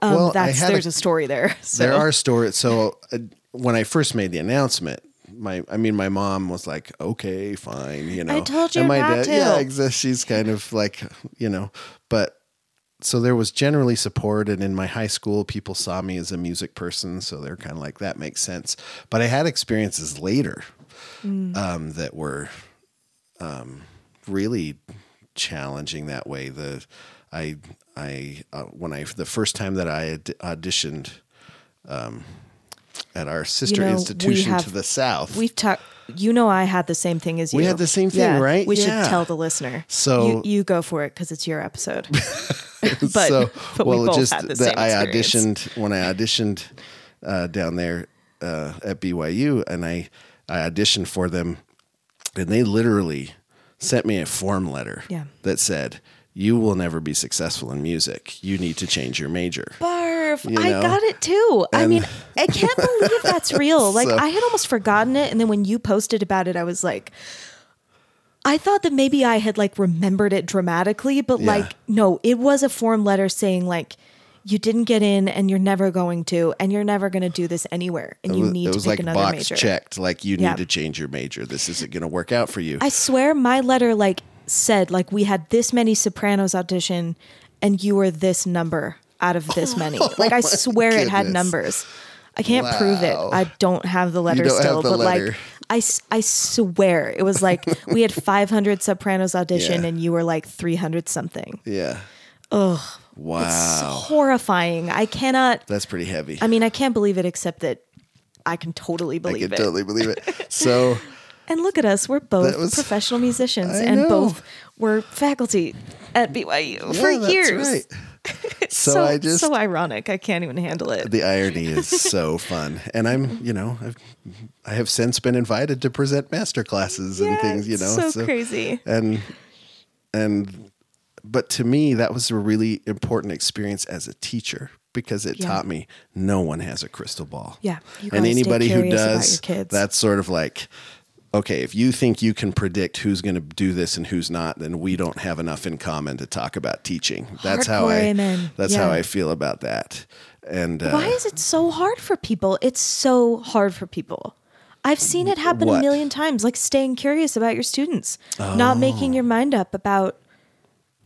Um, well, that's there's a, story there. So. There are stories. So uh, when I first made the announcement, my I mean, my mom was like, "Okay, fine," you know. I told you and my not dad, to. yeah, exactly. She's kind of like, you know, but so there was generally support, and in my high school, people saw me as a music person, so they're kind of like, "That makes sense." But I had experiences later Mm. um, that were um, really challenging that way. The I I uh, when I the first time that I auditioned um, at our sister know, institution have- to the south. We've talked. You know, I had the same thing as you. We had the same thing, right? We Yeah. should tell the listener. So- you, you go for it because it's your episode. but so but we well, both just had the that I experience. auditioned when I auditioned uh, down there uh, at BYU, and I I auditioned for them, and they literally sent me a form letter Yeah. that said. You will never be successful in music. You need to change your major. Barf. You I got it too. I mean, I can't believe that's real. Like So- I had almost forgotten it and then when you posted about it I was like I thought that maybe I had like remembered it dramatically, but Yeah. like no, it was a form letter saying like you didn't get in and you're never going to and you're never going to do this anywhere and you need to was pick like another box major. checked. Like you Yeah. need to change your major. This isn't going to work out for you. I swear my letter like said like we had this many Sopranos audition and you were this number out of this many. Oh like I swear it had numbers. I can't prove it. I don't have the letter still, the but letter. like I swear it was like we had 500 Sopranos audition Yeah. and you were like 300 something. yeah. Ugh. Wow. Horrifying. I cannot That's pretty heavy. I mean I can't believe it except that I can totally believe it. I can it. totally believe it. So And look at us, we're both was- professional musicians I and know. both were faculty at BYU for yeah, that's years. right. So so, I just- so ironic. I can't even handle it. The irony is so fun, and I'm, you know, I've, I have since been invited to present master classes and things, you know, so, crazy. and and but to me that was a really important experience as a teacher because it Yeah. taught me no one has a crystal ball Yeah, and anybody who does that's sort of like okay, if you think you can predict who's going to do this and who's not, then we don't have enough in common to talk about teaching. That's how I amen. that's how I feel about that. And uh, Why is it so hard for people? It's so hard for people. I've seen it happen What? a million times, like staying curious about your students, not making your mind up about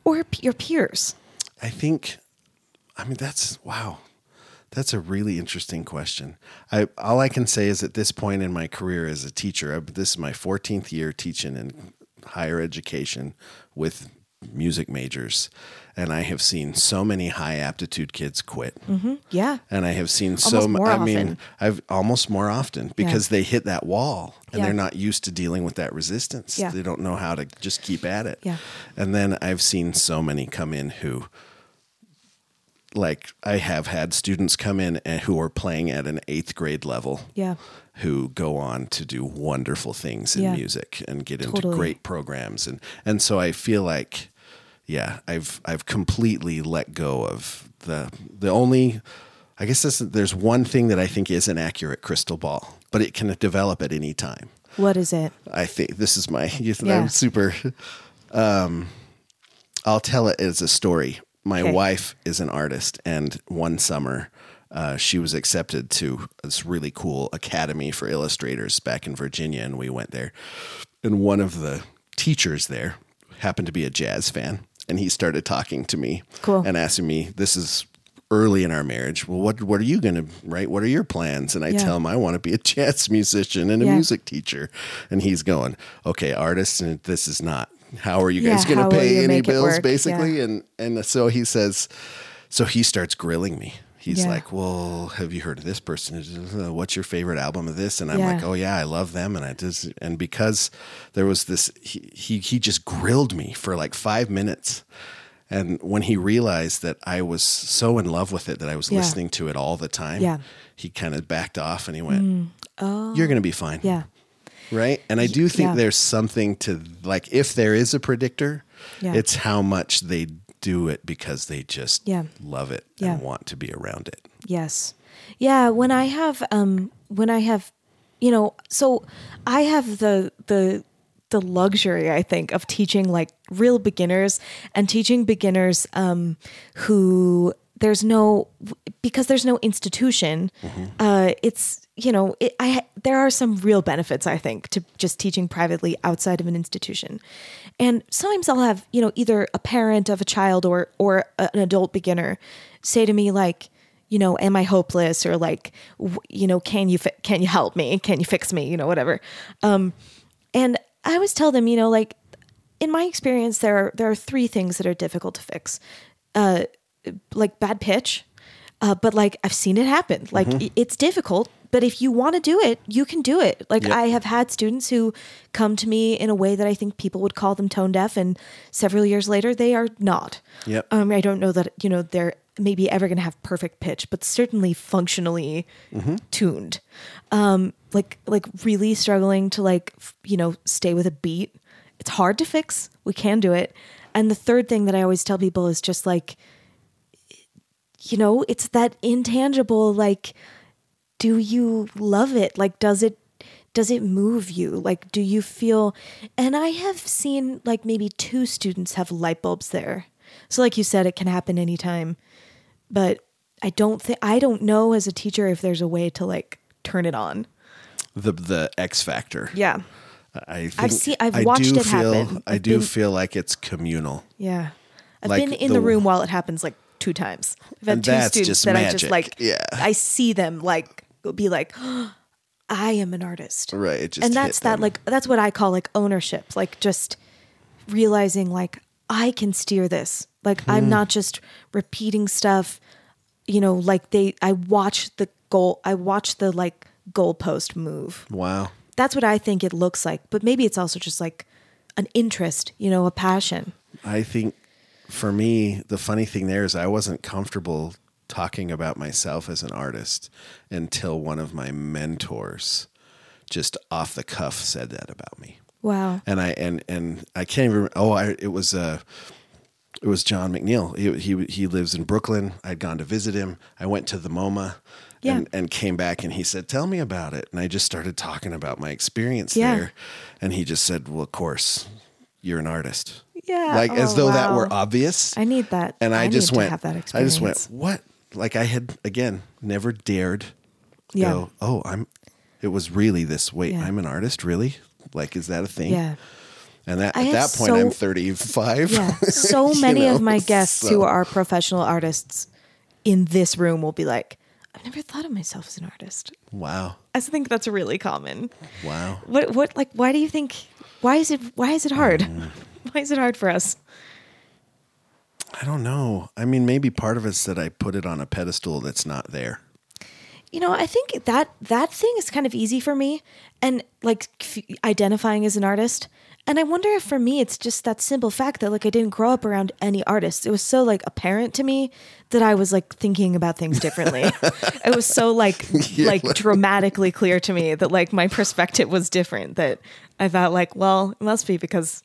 or p- your peers. I think, I mean, that's wow. That's a really interesting question. I all I can say is at this point in my career as a teacher, I, this is my 14th year teaching in higher education with music majors, and I have seen so many high aptitude kids quit. Mm-hmm. Yeah. And I have seen so Almost m- more I mean, often. I've almost more often because they hit that wall and Yeah. they're not used to dealing with that resistance. Yeah. They don't know how to just keep at it. Yeah. And then I've seen so many come in who like I have had students come in and who are playing at an 8th grade level Yeah. who go on to do wonderful things in Yeah. music and get into great programs and and so I feel like yeah I've I've completely let go of the the only I guess this, there's one thing that I think is an accurate crystal ball but it can develop at any time What is it? I think this is my Yeah. I'm super um I'll tell it as a story. My Okay. wife is an artist and one summer uh, she was accepted to this really cool academy for illustrators back in Virginia and we went there. And one of the teachers there happened to be a jazz fan and he started talking to me Cool. and asking me this is early in our marriage. Well, what what are you going to write? What are your plans? And I Yeah. tell him I want to be a jazz musician and a Yeah. music teacher. And he's going, "Okay, artist, and this is not. How are you Yeah, guys going to pay any bills basically?" Yeah. And and so he says so he starts grilling me. He's Yeah. like, "Well, have you heard of this person? Uh, What's your favorite album of this?" And I'm Yeah. like, "Oh yeah, I love them." And I just and because there was this, he he, he just grilled me for like five minutes. And when he realized that I was so in love with it that I was Yeah. listening to it all the time, Yeah. he kind of backed off and he went, "Oh, you're going to be fine." Yeah. Right? And I do think yeah. there's something to like if there is a predictor, Yeah. it's how much they do it because they just Yeah. love it and want to be around it. Yes. Yeah, when I have um when I have you know, so I have the the the luxury I think of teaching like real beginners and teaching beginners um who there's no because there's no institution uh it's you know it, i there are some real benefits i think to just teaching privately outside of an institution. And sometimes i'll have you know either a parent of a child or or an adult beginner say to me like you know am i hopeless? or like w- you know can you fi- can you help me? Can you fix me? you know whatever. Um and i always tell them you know like in my experience there are there are three things that are difficult to fix. Uh like bad pitch uh, but like I've seen it happen. Like i- it's difficult, but if you want to do it, you can do it. Like Yep. I have had students who come to me in a way that I think people would call them tone deaf, and several years later they are not. Yep. Um, I don't know that you know they're maybe ever going to have perfect pitch, but certainly functionally tuned. Um, like like really struggling to like f- you know stay with a beat. It's hard to fix. We can do it. And the third thing that I always tell people is just like you know, it's that intangible like do you love it? Like does it does it move you? Like do you feel and I have seen like maybe two students have light bulbs there. So like you said it can happen anytime. But I don't think I don't know as a teacher if there's a way to like turn it on. The the X factor. Yeah. I think seen- I've I watched it feel, happen. I I've do been- feel like it's communal. Yeah. I've Like been in the- the, room while it happens like two times. I've had And two that's students just that I magic. just like Yeah. I see them like be like I am an artist. Right. It just and hit that's that them. like that's what I call like ownership. Like just realizing like I can steer this. Like Hmm. I'm not just repeating stuff, you know, like they I watch the goal I watch the like goalpost move Wow. that's what I think it looks like. But maybe it's also just like an interest, you know, a passion. I think for me, the funny thing there is I wasn't comfortable talking about myself as an artist until one of my mentors just off the cuff said that about me. Wow. And I and and I can't even oh I it was uh it was John McNeil. He he he lives in Brooklyn. I'd gone to visit him. I went to the MoMA Yeah. And, and came back and he said, Tell me about it. And I just started talking about my experience Yeah. there. And he just said, Well, of course, you're an artist. Yeah. Like as Oh, though that were obvious. I need that. and I, need just to went, have that I just went, What? Like I had, again, never dared Yeah. go, Oh, I'm, it was really this. Wait, Yeah. I'm an artist? Really? Like, is that a thing? Yeah. And that, I at that point, so- I'm 35. Yeah. So many know, of my guests so- who are professional artists in this room will be like, I've never thought of myself as an artist. Wow. I think that's really common. Wow. What what like why do you think why is it why is it hard? Mm. Why is it hard for us? I don't know. I mean, maybe part of it's that I put it on a pedestal that's not there. You know, I think that that thing is kind of easy for me and like f- identifying as an artist. And I wonder if for me it's just that simple fact that like I didn't grow up around any artists. It was so like apparent to me that I was like thinking about things differently. it was so like like dramatically clear to me that like my perspective was different that I thought like, well, it must be because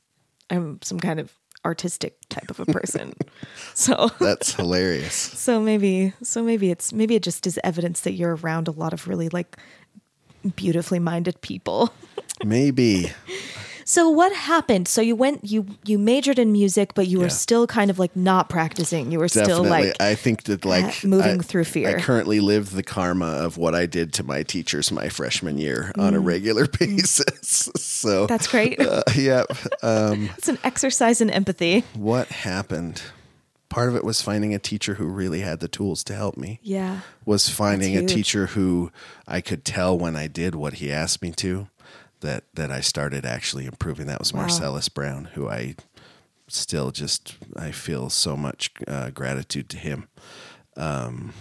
I'm some kind of artistic type of a person. so That's hilarious. so maybe so maybe it's maybe it just is evidence that you're around a lot of really like beautifully minded people. Maybe. So what happened? So you went you you majored in music but you were still kind of like not practicing. You were still like I think that like moving I- through fear. I currently live the karma of what I did to my teachers my freshman year on a regular basis. so That's great. uh, yeah. Um, it's an exercise in empathy. what happened? Part of it was finding a teacher who really had the tools to help me. Yeah. was finding a teacher who I could tell when I did what he asked me to that that I started actually improving. That was Wow. Marcellus Brown, who I still just I feel so much uh, gratitude to him. Um,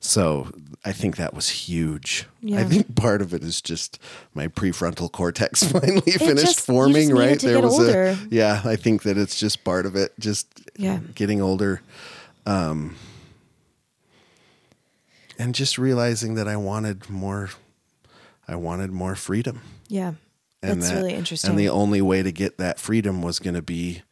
so I think that was huge. I think part of it is just my prefrontal cortex finally just- finished you forming. just right to get older. a yeah. I think that it's just part of it. Just Yeah. getting older. Um, and just realizing that I wanted more, I wanted more freedom. Yeah. And That's that- really interesting. And the only way to get that freedom was going to be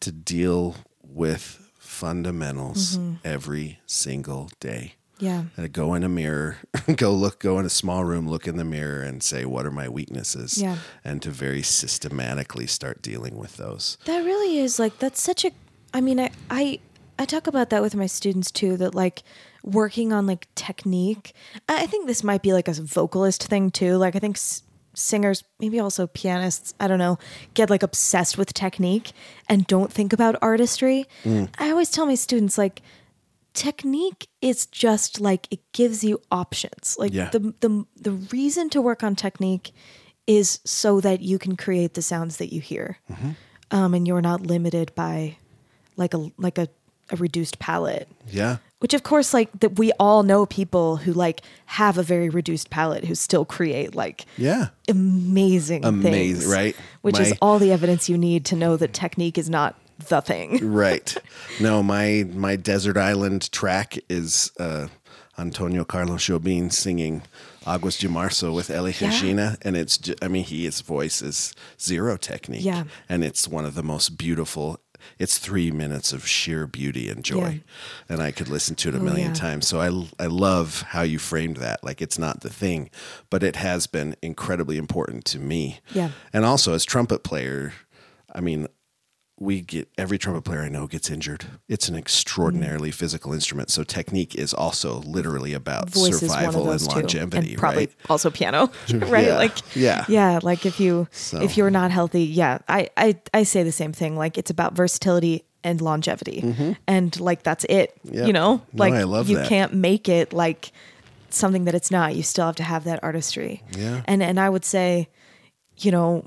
to deal with fundamentals Mm-hmm. every single day. yeah. And to go in a mirror, go look, go in a small room, look in the mirror, and say, "What are my weaknesses?" Yeah. And to very systematically start dealing with those. That really is like that's such a I mean I I I talk about that with my students too that like working on like technique. I think this might be like a vocalist thing too. Like I think s- singers, maybe also pianists, I don't know, get like obsessed with technique and don't think about artistry. I always tell my students like technique is just like it gives you options. Like Yeah. the the the reason to work on technique is so that you can create the sounds that you hear, um, and you're not limited by like a like a, a reduced palette. Yeah. Which of course, like that we all know people who like have a very reduced palate who still create like Yeah. amazing, Amazing, things, right? Which is all the evidence you need to know that technique is not the thing. right. No, my my desert island track is uh, Antonio Carlos Jobim singing Aguas de Março with Elis Yeah. Regina, and it's I mean he his voice is zero technique, Yeah. and it's one of the most beautiful. It's three minutes of sheer beauty and joy, Yeah. and I could listen to it a oh, million yeah. times. So I I love how you framed that. Like it's not the thing, but it has been incredibly important to me. Yeah. and also as trumpet player, I mean, we get every trumpet player I know gets injured. It's an extraordinarily physical instrument. So technique is also literally about Voice is one of survival and longevity, and probably right? also piano, right? Yeah. Like Yeah. yeah. Like if you So- if you're not healthy, yeah, I I I say the same thing. Like it's about versatility and longevity, and like that's it. Mm-hmm. Yep. You know, No, like I love you that. can't make it like something that it's not. You still have to have that artistry. Yeah. and and I would say, you know.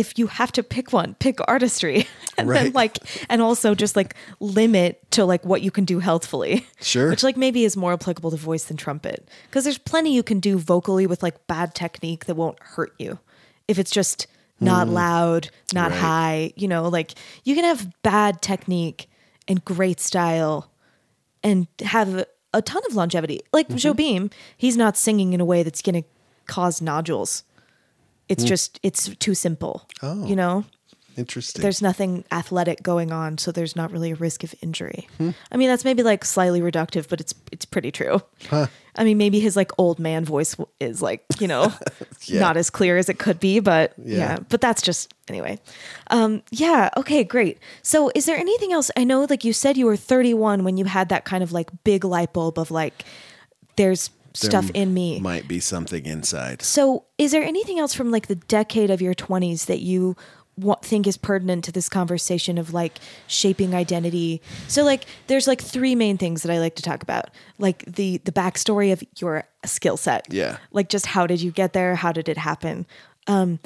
If you have to pick one, pick artistry, and then like, and also just like limit to like what you can do healthfully. Sure. Which like maybe is more applicable to voice than trumpet. Because there's plenty you can do vocally with like bad technique that won't hurt you. If it's just not hmm. loud, not Right. high, you know, like you can have bad technique and great style and have a ton of longevity. Like mm-hmm. Jobim, he's not singing in a way that's going to cause nodules. It's just, it's too simple, Oh. you know? Interesting. there's nothing athletic going on, so there's not really a risk of injury. Hmm. I mean, that's maybe like slightly reductive, but it's it's pretty true. I mean, maybe his like old man voice is like you know Yeah. not as clear as it could be, but yeah. Yeah. But that's just anyway. Um, yeah. Okay. Great. So, is there anything else? I know, like you said, you were 31 when you had that kind of like big light bulb of like, there's stuff in me. Might be something inside. So, is there anything else from like the decade of your 20s that you wa- think is pertinent to this conversation of like shaping identity? So, like, there's like three main things that I like to talk about, like the the backstory of your skill set. Yeah. Like, just how did you get there? How did it happen? Um,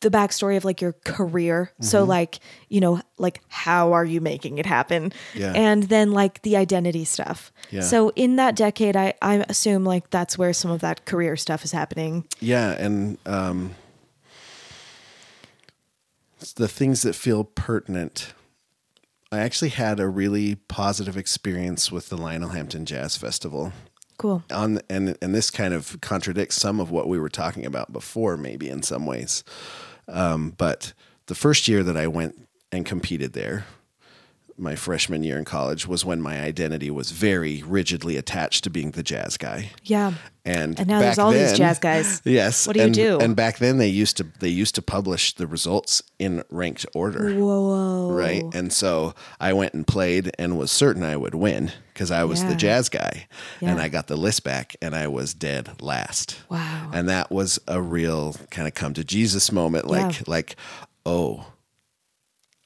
the backstory of like your career. So, Mm-hmm. like, you know, like how are you making it happen? Yeah. And then like the identity stuff. Yeah. So in that decade, I, I assume like that's where some of that career stuff is happening. Yeah, and um, the things that feel pertinent. I actually had a really positive experience with the Lionel Hampton Jazz Festival. Cool. On and and this kind of contradicts some of what we were talking about before, maybe in some ways. Um, but the first year that I went and competed there, my freshman year in college, was when my identity was very rigidly attached to being the jazz guy. Yeah. And, And now there's all these jazz guys. Yes. What do you do? And back then they used to they used to publish the results in ranked order. Whoa. Right. And so I went and played and was certain I would win because I was Yeah. the jazz guy. And I got the list back and I was dead last. Wow. And that was a real kind of come to Jesus moment. Like Yeah. like, oh,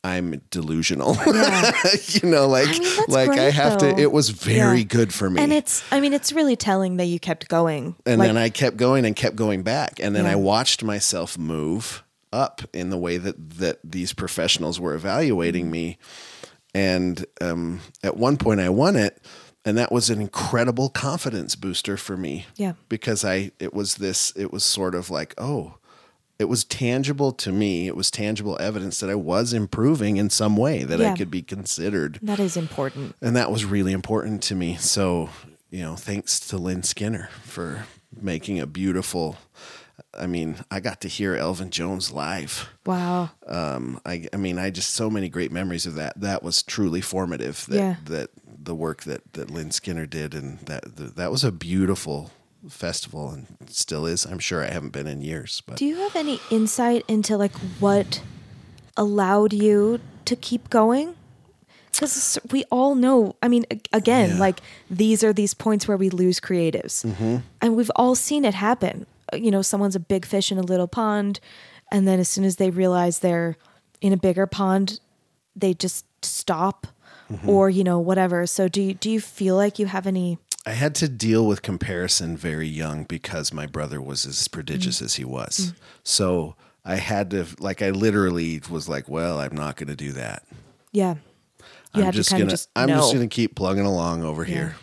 I'm delusional. Yeah. you know, like I mean, like I have though. to it was very Yeah. good for me And it's, I mean, it's really telling that you kept going. and Like, then I kept going and kept going back, and then Yeah. I watched myself move up in the way that that these professionals were evaluating mm. me, and um, at one point I won it, and that was an incredible confidence booster for me. Yeah. because I it was this it was sort of like oh. It was tangible to me. It was tangible evidence that I was improving in some way, that Yeah. I could be considered that is important. and that was really important to me. So, you know, thanks to Lynn Skinner for making a beautiful. I mean, I got to hear Elvin Jones live. Wow. Um, I, I mean, I just so many great memories of that. That was truly formative. That Yeah. that the work that that Lynn Skinner did, and that the, that was a beautiful festival, and still is. I'm sure I haven't been in years, but Do you have any insight into like what allowed you to keep going? Because we all know, I mean, again, Yeah. like these are these points where we lose creatives. And we've all seen it happen. You know, someone's a big fish in a little pond. And then as soon as they realize they're in a bigger pond, they just stop mm-hmm. or, you know, whatever. So do you, do you feel like you have any? I had to deal with comparison very young because my brother was as prodigious mm. as he was. Mm. So I had to, like, I literally was like, well, I'm not going to do that. Yeah. You I'm just gonna, just I'm know. just going to keep plugging along over here.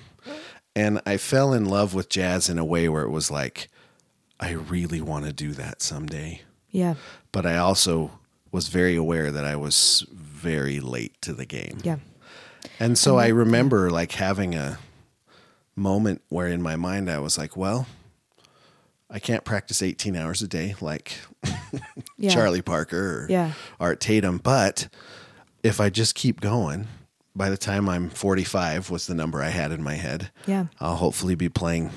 And I fell in love with jazz in a way where it was like, I really want to do that someday. yeah. But I also was very aware that I was very late to the game. Yeah. And so I remember like having a moment where in my mind I was like, well, I can't practice 18 hours a day like Yeah. Charlie Parker or Yeah. Art Tatum, but if I just keep going, by the time I'm 45 was the number I had in my head. Yeah. I'll hopefully be playing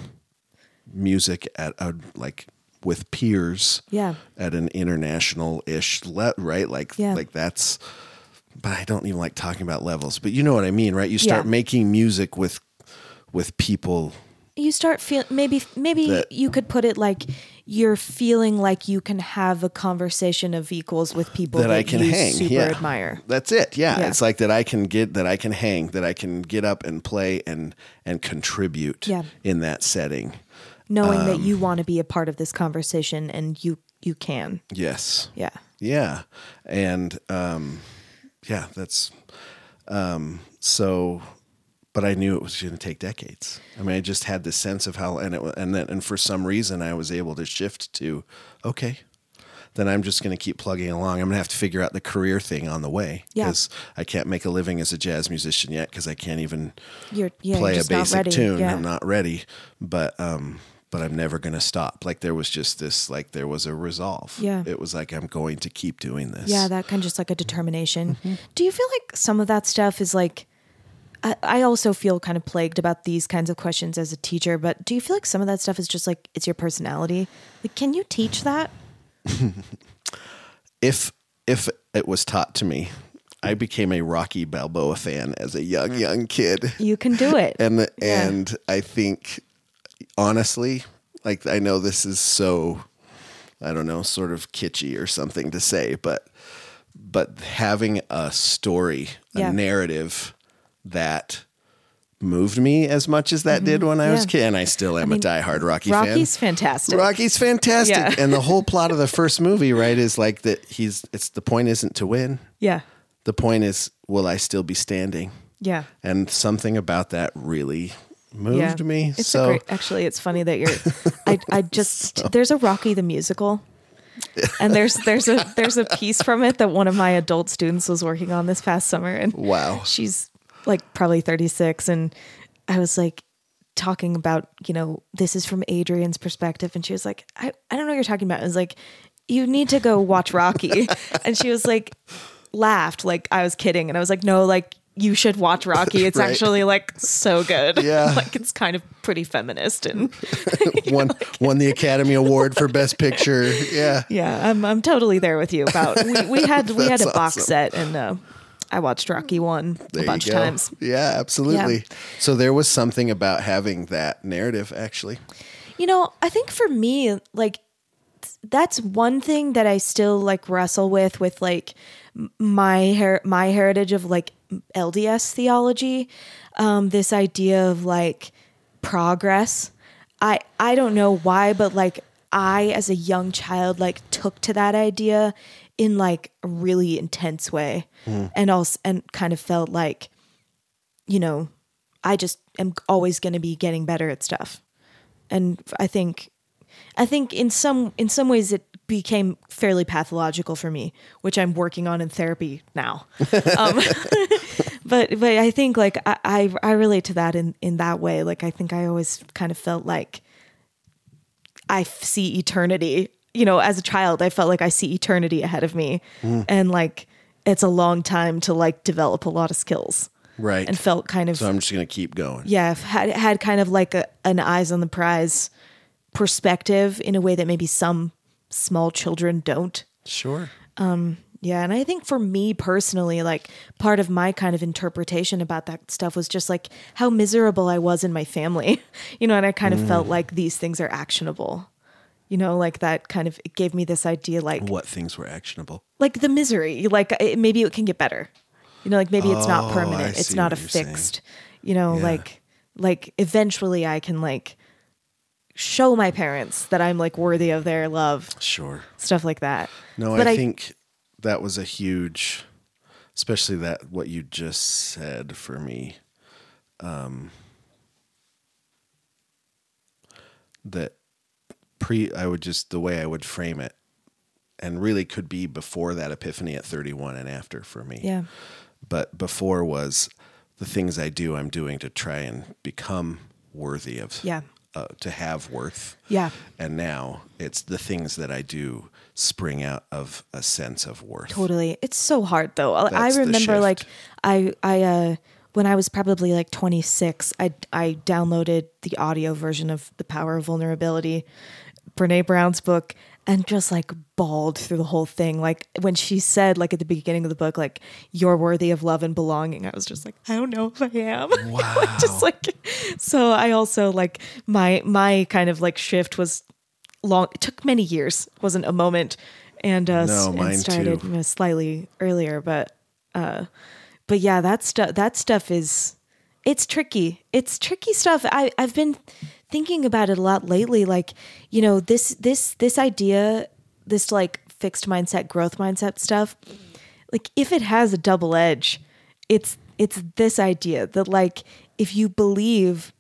music at a like with peers Yeah. at an international ish le- right like Yeah. like that's but I don't even like talking about levels but you know what I mean right you start Yeah. making music with with people you start feel maybe maybe That- you could put it like you're feeling like you can have a conversation of equals with people that, that, I can hang super yeah admire. that's it yeah. Yeah. it's like that I can get that I can hang that I can get up and play and and contribute Yeah. in that setting Knowing Um, that you want to be a part of this conversation and you you can. yes Yeah. Yeah. And um yeah, that's um so but I knew it was going to take decades. I mean, I just had this sense of how and it and then and for some reason I was able to shift to okay. Then I'm just going to keep plugging along. I'm going to have to figure out the career thing on the way Yeah. because I can't make a living as a jazz musician yet because I can't even You're yeah, play a basic tune. Yeah. I'm not ready. But um, but I'm never going to stop. Like there was just this, like there was a resolve. Yeah. It was like, I'm going to keep doing this. Yeah, that kind of just like a determination. Mm-hmm. Do you feel like some of that stuff is like? I, I also feel kind of plagued about these kinds of questions as a teacher, but do you feel like some of that stuff is just like it's your personality? Like, can you teach that? if if it was taught to me, I became a Rocky Balboa fan as a young young kid, You can do it. and Yeah. and I think honestly, like I know this is so I don't know, sort of kitschy or something to say, but but having a story, a narrative that moved me as much as that did when I was a Mm-hmm. Yeah. kid, and I still am mean, a diehard Rocky fan. Rocky's fantastic. Rocky's fantastic. Yeah. And the whole plot of the first movie, right, is like that he's it's the point isn't to win. Yeah, The point is will I still be standing? yeah, And something about that really moved yeah. me. It's so great. Actually, it's funny that you're. I I just there's a Rocky the musical. And there's there's a there's a piece from it that one of my adult students was working on this past summer, and Wow. she's like probably 36 and i was like talking about you know this is from adrian's perspective and she was like i, I don't know what you're talking about i was like you need to go watch rocky and she was like laughed like i was kidding and i was like no like you should watch rocky it's Right. actually like so good Yeah. like it's kind of pretty feminist and won won the Academy Award for Best Picture. Yeah. yeah i'm, I'm totally there with you about we, we had we had a box awesome. set and uh, i watched rocky one There a bunch of times Yeah, absolutely. So there was something about having that narrative actually. You know, I think for me, like that's one thing that I still like wrestle with with like my her- my heritage of like LDS theology, um, this idea of like progress. I I don't know why, but like I as a young child like took to that idea in like a really intense way, and also and kind of felt like, you know, I just am always going to be getting better at stuff. And I think I think in some in some ways it became fairly pathological for me, which I'm working on in therapy now. um, but but I think like I, I I relate to that in in that way. Like I think I always kind of felt like I see eternity. You know, as a child, I felt like I see eternity ahead of me, and like it's a long time to like develop a lot of skills, Right. and felt kind of so I'm just gonna keep going. yeah I've had had kind of like a, an eyes on the prize perspective in a way that maybe some small children don't Sure. Um, yeah and i think for me personally like part of my kind of interpretation about that stuff was just like how miserable i was in my family you know and i kind of felt like these things are actionable you know like that kind of it gave me this idea like What things were actionable? like the misery like it, maybe it can get better you know like maybe it's not Oh, permanent it's not a you're saying. fixed you know Yeah. like like eventually i can like show my parents that i'm like worthy of their love Sure. stuff like that No, But I, think that was a huge, especially that what you just said for me. Um, that pre, I would just the way I would frame it, and really could be before that epiphany at thirty one and after for me. yeah But before was the things I do. I'm doing to try and become worthy of. Yeah. Uh, to have worth. yeah And now it's the things that I do spring out of a sense of worth. totally it's so hard though I- i That's the remember like i i uh when i was probably like 26 i i downloaded the audio version of the power of vulnerability brene brown's book and just like bawled through the whole thing. Like when she said like at the beginning of the book like you're worthy of love and belonging i was just like i don't know if i am. Wow. just like so i also like my my kind of like shift was long it took many years it wasn't a moment and uh No, and started you know, slightly earlier but uh but yeah that stuff that stuff is it's tricky. It's tricky stuff. I i've been thinking about it a lot lately like you know this this this idea this like fixed mindset growth mindset stuff like if it has a double edge it's it's this idea that like if you believe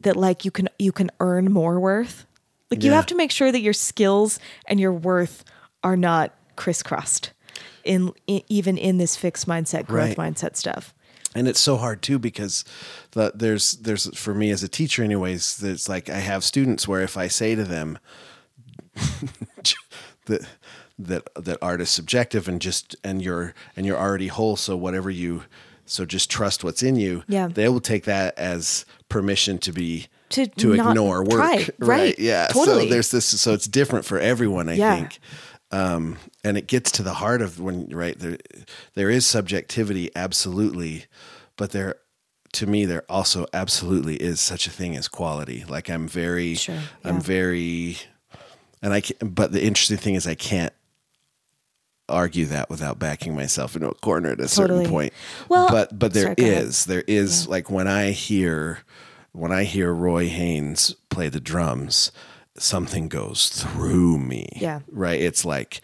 that like you can you can earn more worth like you have to make sure that your skills and your worth are not crisscrossed in, in even in this fixed mindset growth Right. mindset stuff and it's so hard too because the, there's there's for me as a teacher anyways it's like i have students where if i say to them that that that art is subjective and just and you're and you're already whole so whatever you so just trust what's in you Yeah. they will take that as permission to be To to ignore work try, right, yeah totally. so there's this so it's different for everyone i Yeah. think um, and it gets to the heart of when right there there is subjectivity absolutely but there to me there also absolutely is such a thing as quality. Like i'm very Sure, i'm very and i can, but the interesting thing is i can't argue that without backing myself into a corner at a certain point. Well, but but there sorry, is there is like when i hear when i hear roy haynes play the drums something goes through me. Yeah. right? It's like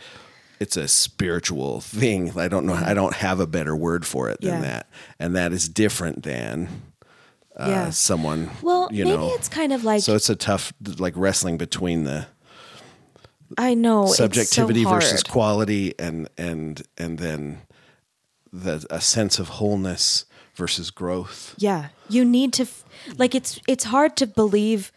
it's a spiritual thing. I don't know i don't have a better word for it than Yeah. that. And that is different than uh, Yeah. someone Well, you maybe know. it's kind of like so it's a tough like wrestling between the I know subjectivity so versus quality and and and then the a sense of wholeness versus growth. Yeah, you need to f- like it's it's hard to believe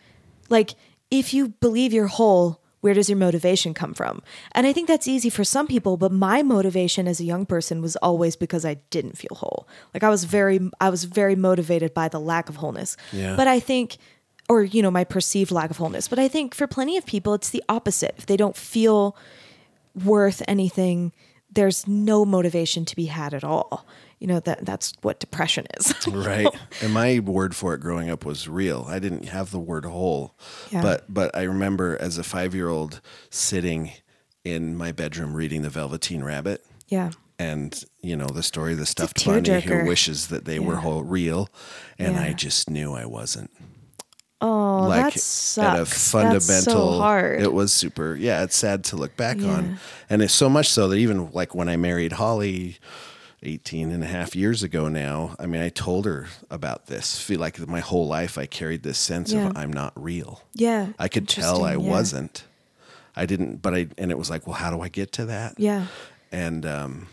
like if you believe you're whole, where does your motivation come from? And I think that's easy for some people, but my motivation as a young person was always because I didn't feel whole. Like I was very I was very motivated by the lack of wholeness. Yeah. But I think or you know, my perceived lack of wholeness. But I think for plenty of people it's the opposite. If they don't feel worth anything, there's no motivation to be had at all. You know, that that's what depression is. right and my word for it growing up was real i didn't have the word whole Yeah. but but i remember as a five year old sitting in my bedroom reading the velveteen rabbit yeah. and you know the story of the stuffed bunny who wishes that they were whole real and i just knew i wasn't Oh, that at a sucks. fundamental That's so hard. it was super yeah it's sad to look back Yeah. on and it's so much so that even like when i married holly 18 and a half years ago now i mean i told her about this feel like my whole life i carried this sense Yeah. of i'm not real yeah. i could tell i yeah. wasn't i didn't but i and it was like well how do i get to that Yeah. and um,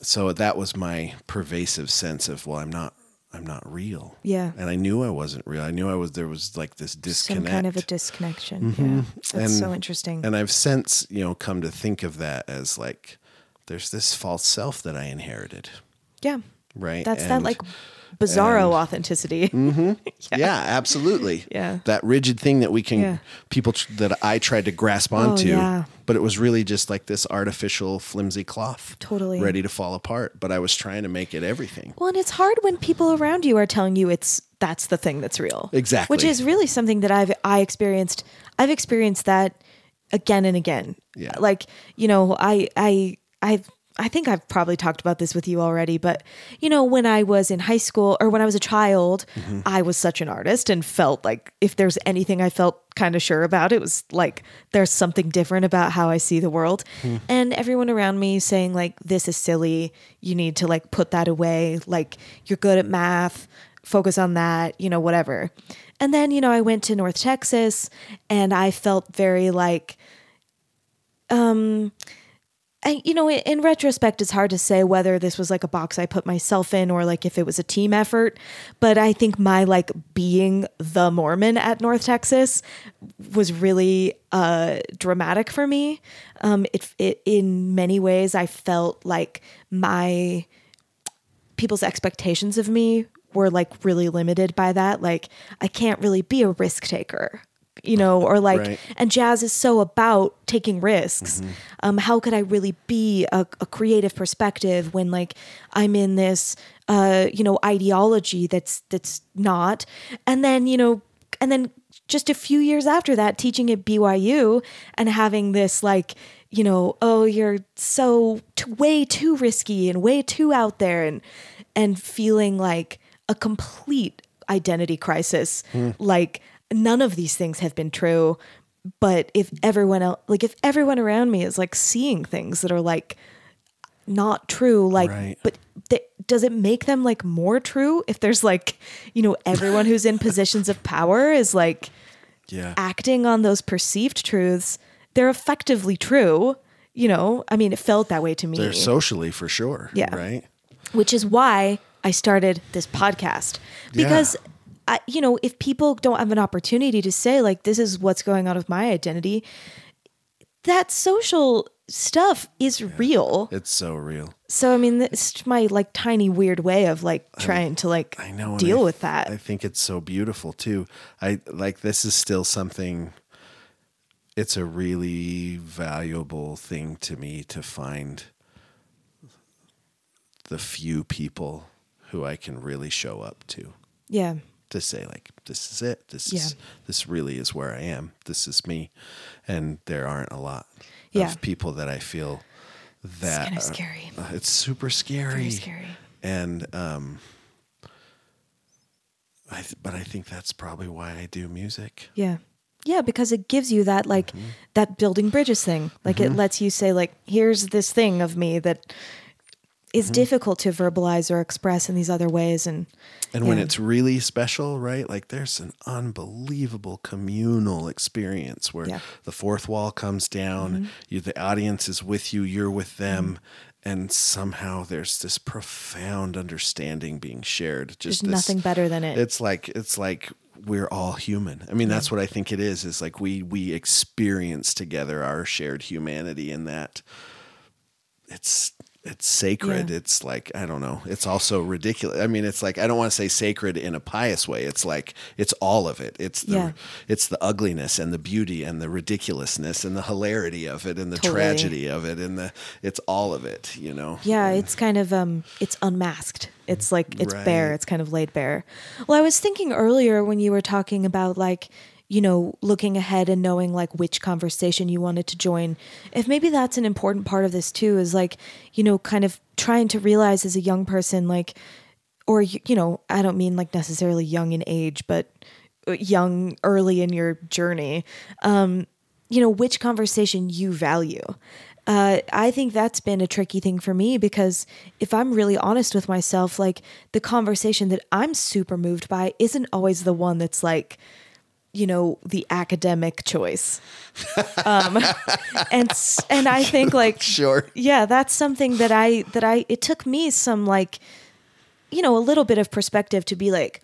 so that was my pervasive sense of well i'm not i'm not real Yeah. and i knew i wasn't real i knew i was there was like this Some disconnect kind of a disconnection. Yeah. That's And- so interesting. and i've since you know come to think of that as like there's this false self that i inherited yeah. right That's that like bizarro authenticity. Mm-hmm. yeah. absolutely Yeah. that rigid thing that we can Yeah. Oh, people tr- that i tried to grasp onto oh, yeah. but it was really just like this artificial flimsy cloth Totally. ready to fall apart but i was trying to make it everything Well, and it's hard when people around you are telling you it's that's the thing that's real. Exactly. Which is really something that I've I experienced. I've experienced that again and again. Yeah. Like, you know, I I I I think I've probably talked about this with you already, but you know, when I was in high school or when I was a child, Mm-hmm. I was such an artist and felt like if there's anything I felt kind of sure about, it was like there's something different about how I see the world. Hmm. And everyone around me saying like this is silly, you need to like put that away, like you're good at math, focus on that, you know, whatever. And then, you know, I went to North Texas and I felt very like You know, in retrospect, it's hard to say whether this was like a box I put myself in or like if it was a team effort. But I think my like being the Mormon at North Texas was really uh, dramatic for me. Um, it, it in many ways, I felt like my people's expectations of me were like really limited by that. Like I can't really be a risk taker, you know, or like, Right. and jazz is so about taking risks. Um, how could I really be a, a creative perspective when like I'm in this, uh, you know, ideology that's that's not, and then you know, and then just a few years after that, teaching at BYU and having this like, you know, oh, you're so t- way too risky and way too out there, and and feeling like a complete identity crisis, like none of these things have been true. But if everyone else, like if everyone around me is like seeing things that are like not true, like, Right. but th- does it make them like more true if there's like, you know, everyone who's in positions of power is like yeah acting on those perceived truths? They're effectively true. You know, I mean, it felt that way to me they're socially for sure Yeah. right which is why I started this podcast because I, you know, if people don't have an opportunity to say like this is what's going on with my identity, that social stuff is real. It's so real. So I mean, it's my like tiny weird way of like trying to like I know. deal I- with that. I think it's so beautiful too. I like this is still something. It's a really valuable thing to me to find the few people who I can really show up to yeah. To say like this is it. This Yeah. is this really is where I am. This is me, and there aren't a lot Yeah. of people that I feel that kind of scary. uh, it's super scary. Very scary. And um, I th- but I think that's probably why I do music. Yeah. Yeah, because it gives you that like Mm-hmm. that building bridges thing. Like it lets you say like here's this thing of me that is Mm-hmm. difficult to verbalize or express in these other ways and And when Yeah. it's really special, right? Like there's an unbelievable communal experience where Yeah. Mm-hmm. the fourth wall comes down, you the audience is with you, you're with them, Mm-hmm. and somehow there's this profound understanding being shared. there's Just this, nothing better than it. It's like it's like we're all human. I mean, that's what I think it is. Is like we we experience together our shared humanity in that it's it's sacred. Yeah. It's like I don't know. It's also ridiculous. I mean, it's like I don't want to say sacred in a pious way. It's like it's all of it. It's the Yeah. it's the ugliness and the beauty and the ridiculousness and the hilarity of it and the Totally. tragedy of it and the it's all of it. You know. Yeah, it's kind of um it's unmasked. It's like it's bare, it's kind of laid bare. Well, I was thinking earlier when you were talking about like, you know, looking ahead and knowing like which conversation you wanted to join. If maybe that's an important part of this too is like, you know, kind of trying to realize as a young person like or you know, I don't mean like necessarily young in age, but uh, young early in your journey. Um you know which conversation you value uh, i think that's been a tricky thing for me because if i'm really honest with myself like the conversation that i'm super moved by isn't always the one that's like you know the academic choice um and and i think like Sure. yeah that's something that i that i it took me some like you know a little bit of perspective to be like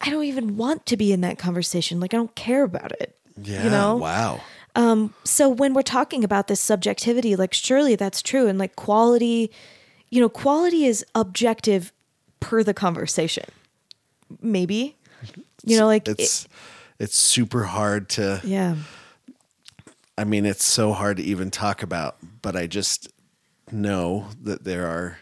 i don't even want to be in that conversation like i don't care about it Yeah. you know Wow. um so when we're talking about this subjectivity like surely that's true and like quality you know quality is objective per the conversation maybe you know like it- It's super hard to yeah. I mean, it's so hard to even talk about, but I just know that there are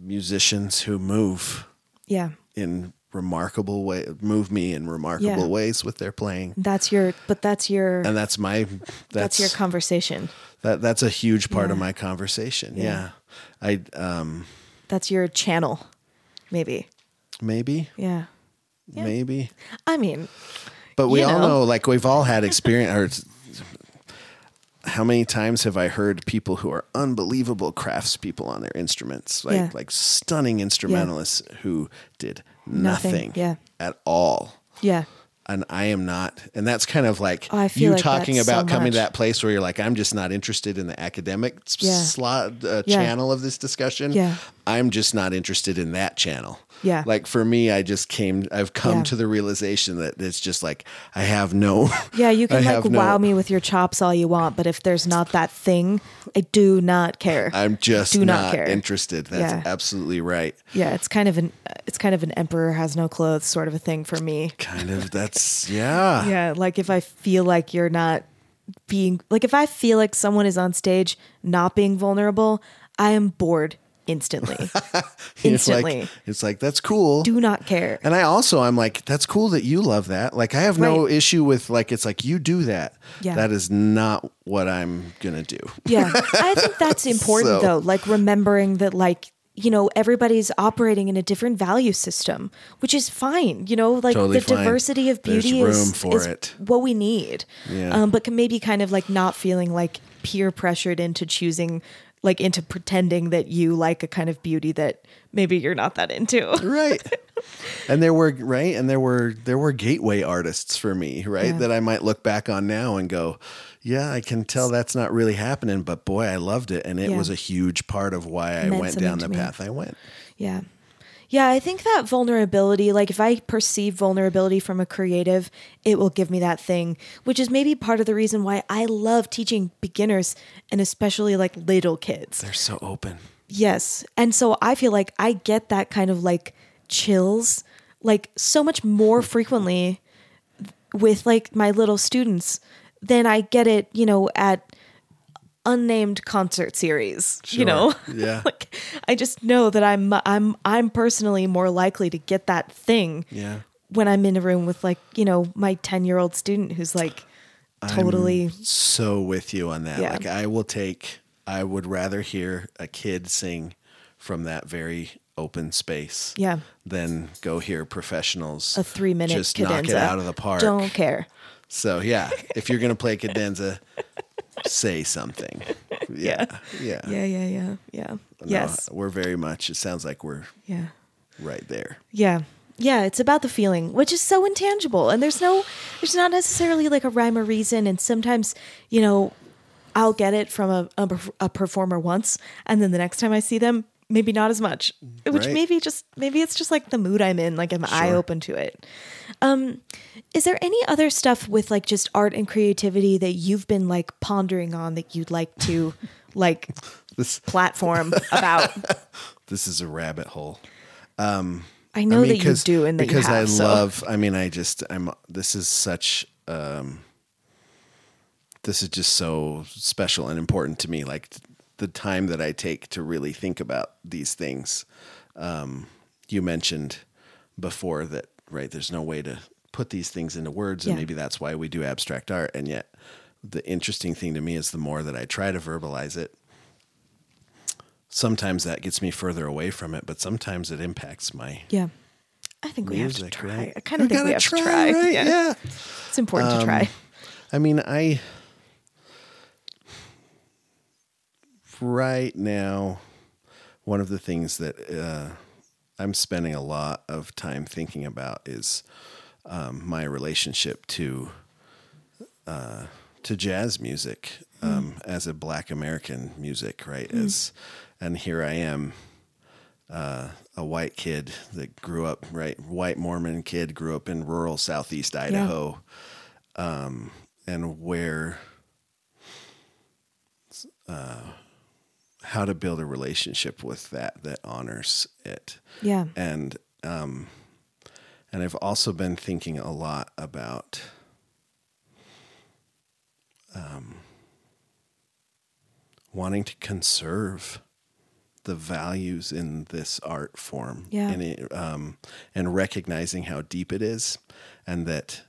musicians who move yeah. in remarkable way, move me in remarkable Yeah. ways with their playing, that's your but that's your and that's my that's, that's, your conversation. That that's a huge part of my conversation. Yeah. Yeah, I um that's your channel maybe. Maybe. Yeah Yeah. maybe, i mean but we You all know. know like we've all had experience. Or how many times have I heard people who are unbelievable craftspeople on their instruments, like Yeah. like stunning instrumentalists who did Nothing, nothing, yeah. at all. yeah And I am not, and that's kind of like Oh, I feel you like talking that's about so coming to much. that place where you're like, I'm just not interested in the academic s- Yeah. slot uh, Yeah. channel of this discussion. Yeah. I'm just not interested in that channel. Yeah. Like for me, I just came, I've come Yeah. to the realization that it's just like, I have no. yeah you I can like have no- wow me with your chops all you want but if there's not that thing i do not care I'm just Do not not, care. interested. That's Yeah. absolutely right. Yeah, it's kind of an it's kind of an emperor has no clothes sort of a thing for me. Kind of, that's, yeah. Yeah, like if I feel like you're not being like if I feel like someone is on stage not being vulnerable, I am bored instantly. It's instantly. like, it's like, that's cool. Do not care. And I also I'm like, that's cool that you love that. Like I have no Right. issue with like it's like you do that. Yeah. That is not what I'm gonna do. Yeah. I think that's important So- though, like remembering that like you know everybody's operating in a different value system which is fine you know like Totally the fine. diversity of beauty is, is what we need Yeah. um, but can maybe kind of like not feeling like peer pressured into choosing like into pretending that you like a kind of beauty that maybe you're not that into Right. and there were right, and there were there were gateway artists for me, right? Yeah. That I might look back on now and go, Yeah, I can tell that's not really happening, but boy, I loved it. And it Yeah. was a huge part of why I Meant went down the path I went. yeah Yeah, I think that vulnerability, like if I perceive vulnerability from a creative, it will give me that thing, which is maybe part of the reason why I love teaching beginners and especially like little kids. They're so open. Yes. And so I feel like I get that kind of like chills like so much more frequently with like my little students than I get it, you know, at unnamed concert series, you know. Yeah. like I just know that I'm I'm I'm personally more likely to get that thing Yeah. when I'm in a room with like, you know, my 10-year-old student who's like totally So with you on that. Yeah. Like I will take I would rather hear a kid sing from that very open space Yeah. than go hear professionals a 3-minute just cadenza. knock it out of the park. Don't care. So yeah, if you're gonna play cadenza, say something. Yeah. Yeah. Yeah, yeah, yeah. Yeah. No, yes. We're very much it sounds like we're Yeah. right there. Yeah. Yeah, it's about the feeling, which is so intangible. And there's no there's not necessarily like a rhyme or reason and sometimes, you know, I'll get it from a, a, a performer once and then the next time I see them, maybe not as much. Which Right. maybe just maybe it's just like the mood I'm in, like am I open to it. Um is there any other stuff with like just art and creativity that you've been like pondering on that you'd like to like This platform about? this is a rabbit hole. um I know I mean, that you do and that because have. I so. love. I mean, I just I'm. This is such. um This is just so special and important to me. Like the time that I take to really think about these things. Um, you mentioned before that right. There's no way to put these things into words, and Yeah. maybe that's why we do abstract art. And yet, the interesting thing to me is the more that I try to verbalize it, sometimes that gets me further away from it, but sometimes it impacts my Yeah. I think we have to try. right? I kind of think we have to try. right? Yeah. Yeah. Um, It's important to try. I mean, I right now one of the things that uh, I'm spending a lot of time thinking about is um, my relationship to uh, to jazz music um, as a Black American music, right? As and here I am, uh, a white kid that grew up right, white Mormon kid grew up in rural Southeast Idaho, um, and where uh, how to build a relationship with that that honors it Yeah. and um, and I've also been thinking a lot about um, wanting to conserve the values in this art form Yeah. and it, um, and recognizing how deep it is and that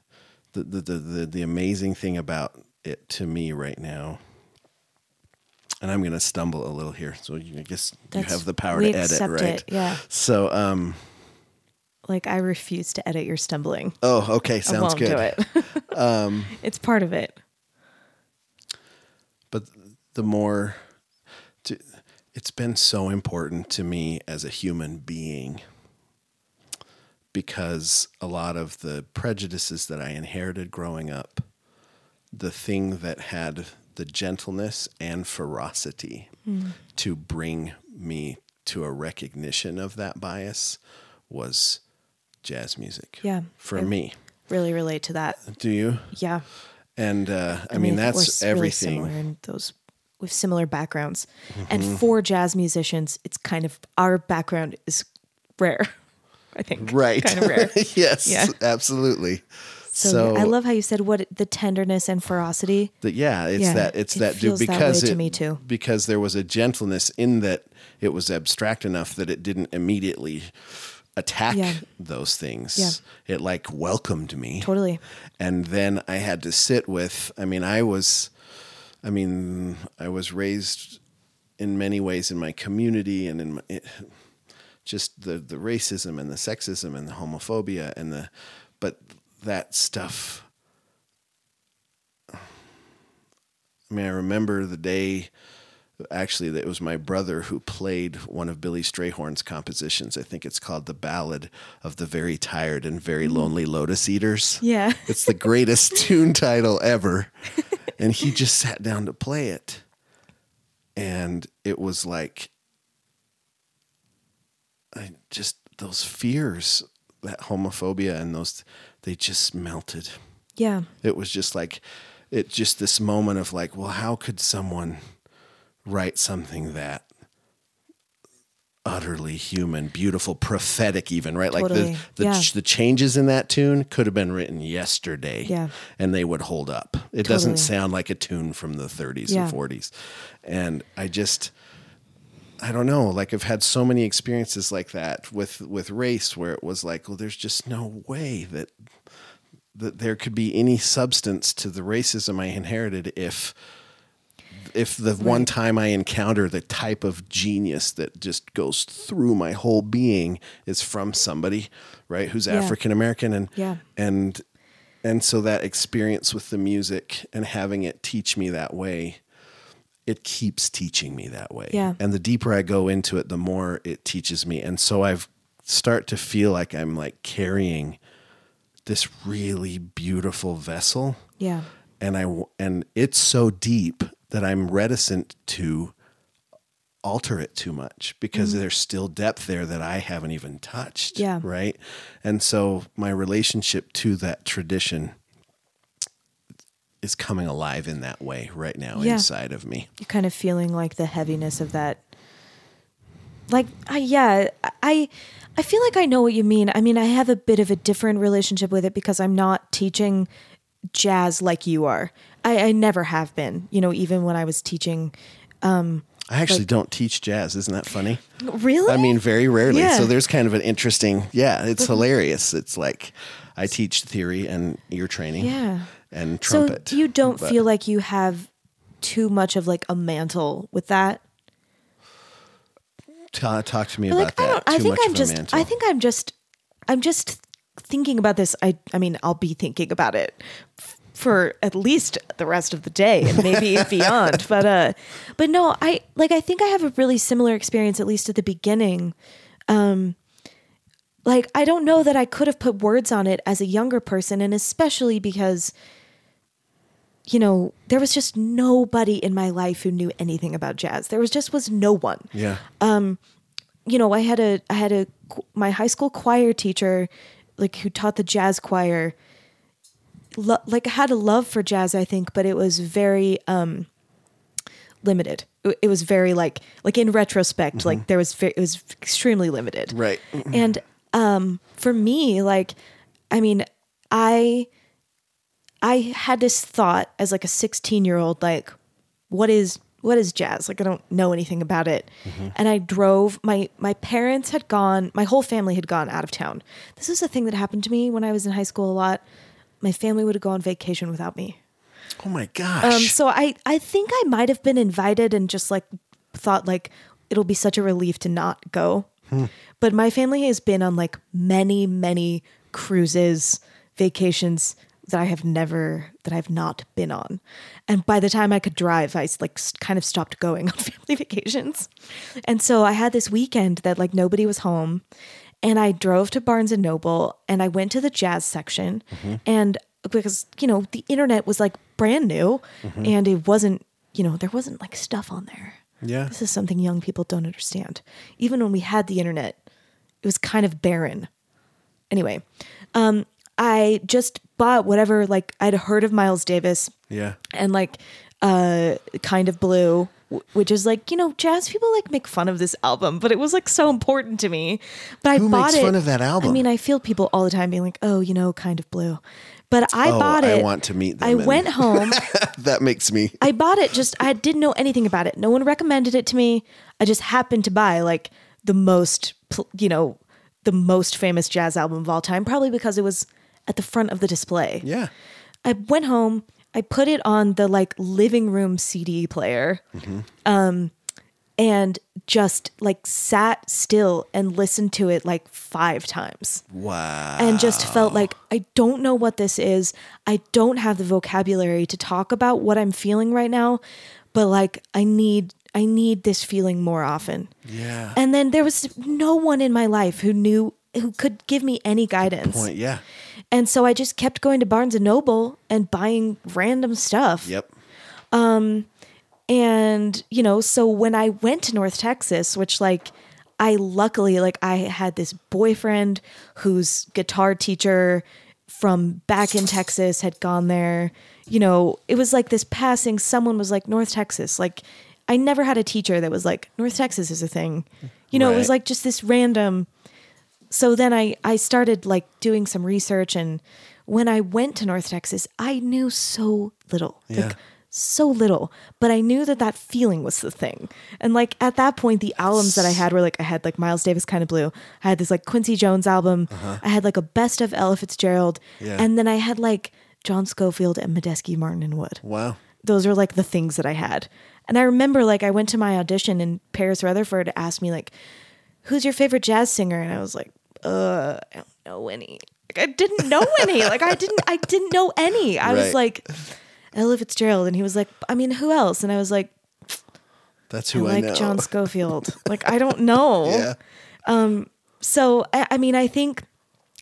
the, the, the, the, the amazing thing about it to me right now and I'm going to stumble a little here so you, I guess you have the power we to edit right it, yeah. so um Like I refuse to edit your stumbling. oh okay I sounds won't good do it. it's part of it. but the more to, it's been so important to me as a human being because a lot of the prejudices that I inherited growing up, the thing that had the gentleness and ferocity to bring me to a recognition of that bias was jazz music. Yeah. For I me. Really relate to that. Do you? Yeah. And uh, I, mean, think that's s- really everything. similar in those with similar backgrounds. And Mm-hmm. for jazz musicians, it's kind of our background is rare. I think. Right. Kind of rare. yes, Yeah. absolutely. So, So, I love how you said what the tenderness and ferocity. that. Yeah, it's Yeah, that. It's it that. feels that because way to it, me too. Because there was a gentleness in that. It was abstract enough that it didn't immediately attack Yeah. those things. Yeah. It like welcomed me. Totally. and then I had to sit with. I mean, I was, I mean, I was raised in many ways in my community and in my, it, just the the racism and the sexism and the homophobia and the, but that stuff. I mean, I remember the day. Actually, that it was my brother who played one of Billy Strayhorn's compositions. I think it's called "The Ballad of the Very Tired and Very mm. Lonely Lotus Eaters." Yeah. It's the greatest tune title ever. And he just sat down to play it. And it was like I just those fears, that homophobia and those they just melted. Yeah. It was just like it just this moment of like, well, how could someone write something that utterly human, beautiful, prophetic even, right? Like the the, Yeah. ch- the changes in that tune could have been written yesterday Yeah. and they would hold up. It doesn't sound like a tune from the 30s Yeah. and 40s. And I just I don't know, like I've had so many experiences like that with with race where it was like, well there's just no way that that there could be any substance to the racism I inherited if if the one time I encounter the type of genius that just goes through my whole being is from somebody, right, who's Yeah. African American and Yeah. and and so that experience with the music and having it teach me that way it keeps teaching me that way. Yeah. And the deeper I go into it, the more it teaches me. And so I've start to feel like I'm like carrying this really beautiful vessel Yeah. and I and it's so deep that I'm reticent to alter it too much because there's still depth there that I haven't even touched. Mm-hmm. Yeah. Right. And so my relationship to that tradition is coming alive in that way right now Yeah. inside of me. You're kind of feeling like the heaviness of that. Like, I, yeah, I, I feel like I know what you mean. I mean, I have a bit of a different relationship with it because I'm not teaching jazz like you are. I, I never have been. You know, even when I was teaching. Um, I actually don't teach jazz. Isn't that funny? Really? I mean, very rarely. Yeah. So there's kind of an interesting, yeah, it's hilarious. It's like I teach theory and ear training Yeah. And trumpet. So you don't but- feel like you have too much of like a mantle with that. Ta- talk to me about like I that. don't. I think I'm just. I think I'm just. I'm just thinking about this. I. I mean, I'll be thinking about it for at least the rest of the day and maybe beyond. But uh, but no, I like. I think I have a really similar experience at least at the beginning. Um, like I don't know that I could have put words on it as a younger person, and especially because. You know, there was just nobody in my life who knew anything about jazz. There was just was no one yeah. Um, you know, I had a I had a my high school choir teacher, like who taught the jazz choir. Lo- like had a love for jazz, I think, but it was very um limited. It, it was very like like in retrospect, like there was ve- it was extremely limited. right. And um, for me, like, I mean, I I had this thought as like a 16 year old, like, what is what is jazz? Like, I don't know anything about it. And I drove. My my parents had gone. My whole family had gone out of town. This is a thing that happened to me when I was in high school a lot. My family would go on vacation without me. Oh my gosh. Um, so I, I think I might have been invited and just like thought like it'll be such a relief to not go. But my family has been on like many, many cruises, vacations that I have never that I've not been on. And by the time I could drive, I like kind of stopped going on family vacations. And so I had this weekend that like nobody was home and I drove to Barnes and Noble and I went to the jazz section and because you know the internet was like brand new and it wasn't you know there wasn't like stuff on there. yeah. This is something young people don't understand. Even when we had the internet, it was kind of barren. Anyway, um, I just bought whatever like I'd heard of Miles Davis Yeah. and like uh kind of blue which is like you know jazz people like make fun of this album but it was like so important to me but i bought makes it fun of that album? i mean i feel people all the time being like oh you know kind of blue but i Oh, bought it I want to meet them i and- went home that makes me i bought it just i didn't know anything about it no one recommended it to me i just happened to buy like the most you know the most famous jazz album of all time probably because it was at the front of the display Yeah. I went home, I put it on the like living room CD player, um, and just like sat still and listened to it like five times Wow. and just felt like I don't know what this is. I don't have the vocabulary to talk about what I'm feeling right now, but like I need I need this feeling more often. Yeah. And then there was no one in my life who knew who could give me any guidance. Point. Yeah. And so I just kept going to Barnes and Noble and buying random stuff. Yep. Um, and, you know, so when I went to North Texas, which like I luckily like I had this boyfriend whose guitar teacher from back in Texas had gone there. You know, it was like this passing someone was like North Texas. Like I never had a teacher that was like North Texas is a thing. You know, it was like just this random so then I I started like doing some research and when I went to North Texas, I knew so little. Yeah. Like so little, but I knew that that feeling was the thing. And like at that point the albums that I had were like I had like Miles Davis kind of blue. I had this like Quincy Jones album. I had like a best of Ella Fitzgerald Uh-huh. Yeah. and then I had like John Scofield and Medeski Martin and Wood Wow. those are like the things that I had. And I remember like I went to my audition and Paris Rutherford asked me like, "Who's your favorite jazz singer?" And I was like, "Uh, I don't know any." Like I didn't know any. like I didn't I didn't know any. I was Right. like Ella Fitzgerald and he was like, "I mean, who else?" And I was like, That's who I, like know. John Scofield." like I don't know. yeah. so I, I mean i think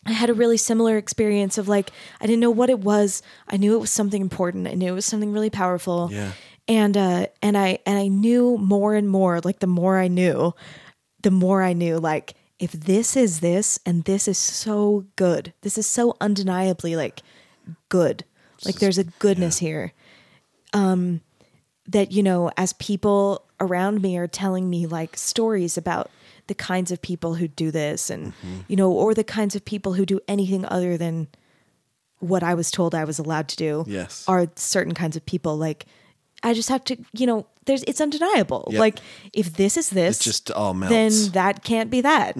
i had a really similar experience of like i didn't know what it was i knew it was something important i knew it was something really powerful Yeah. and uh and i and i knew more and more like the more i knew the more i knew like if this is this and this is so good this is so undeniably like good like there's a goodness here um that you know as people around me are telling me like stories about the kinds of people who do this and Mm-hmm. you know or the kinds of people who do anything other than what I was told I was allowed to do Yes. are certain kinds of people like I just have to you know there's it's undeniable Yep. like if this is this It just all then melts. Mm-hmm. that can't be that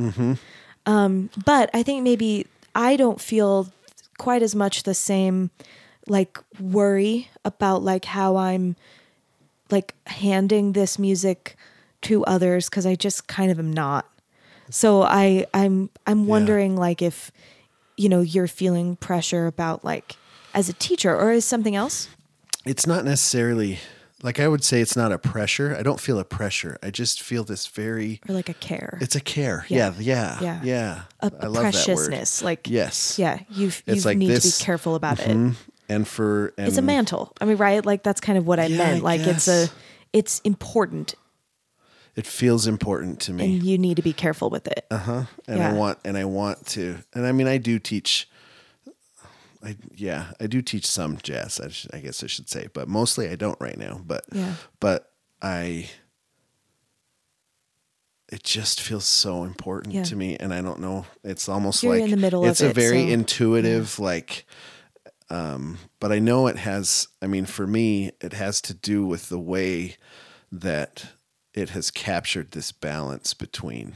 um but I think maybe I don't feel quite as much the same like worry about like how I'm like handing this music to others because I just kind of am not. So I I'm I'm wondering like if you know you're feeling pressure about like as a teacher or as something else. it's not necessarily like I would say it's not a pressure. I don't feel a pressure. I just feel this very Or like a care, it's a care. Yeah. Yeah, yeah. Yeah. Yeah. a, I a love preciousness. Like Yes. yeah, you you like need this- to be careful about it. that word. And for and It's a mantle. I mean, right? Like that's kind of what I Yeah, meant. I Like it's a it's important It feels important to me. and you need to be careful with it. Uh huh. And Yeah. I want and I want to and I mean I do teach I yeah I do teach some jazz I, sh- I guess I should say but mostly I don't right now but Yeah. but I it just feels so important Yeah. to me and I don't know it's almost You're like in the middle of it's a it, very so- intuitive like um but I know it has I mean for me it has to do with the way that it has captured this balance between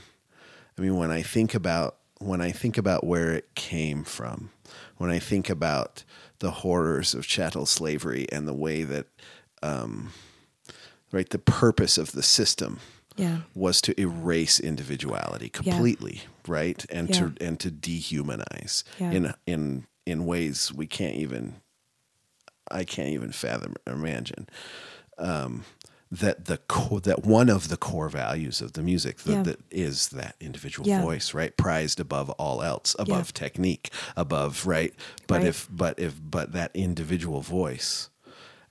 I mean, when I think about when I think about where it came from, when I think about the horrors of chattel slavery and the way that, um, right, the purpose of the system Yeah. was to erase individuality Yeah. completely, right, and to and to dehumanize Yeah. in in in ways we can't even I can't even fathom or imagine. Um, that the core, that one of the core values of the music that, Yeah. that is that individual Yeah. voice, right, prized above all else, above technique, above right. But Right. if but if but that individual voice,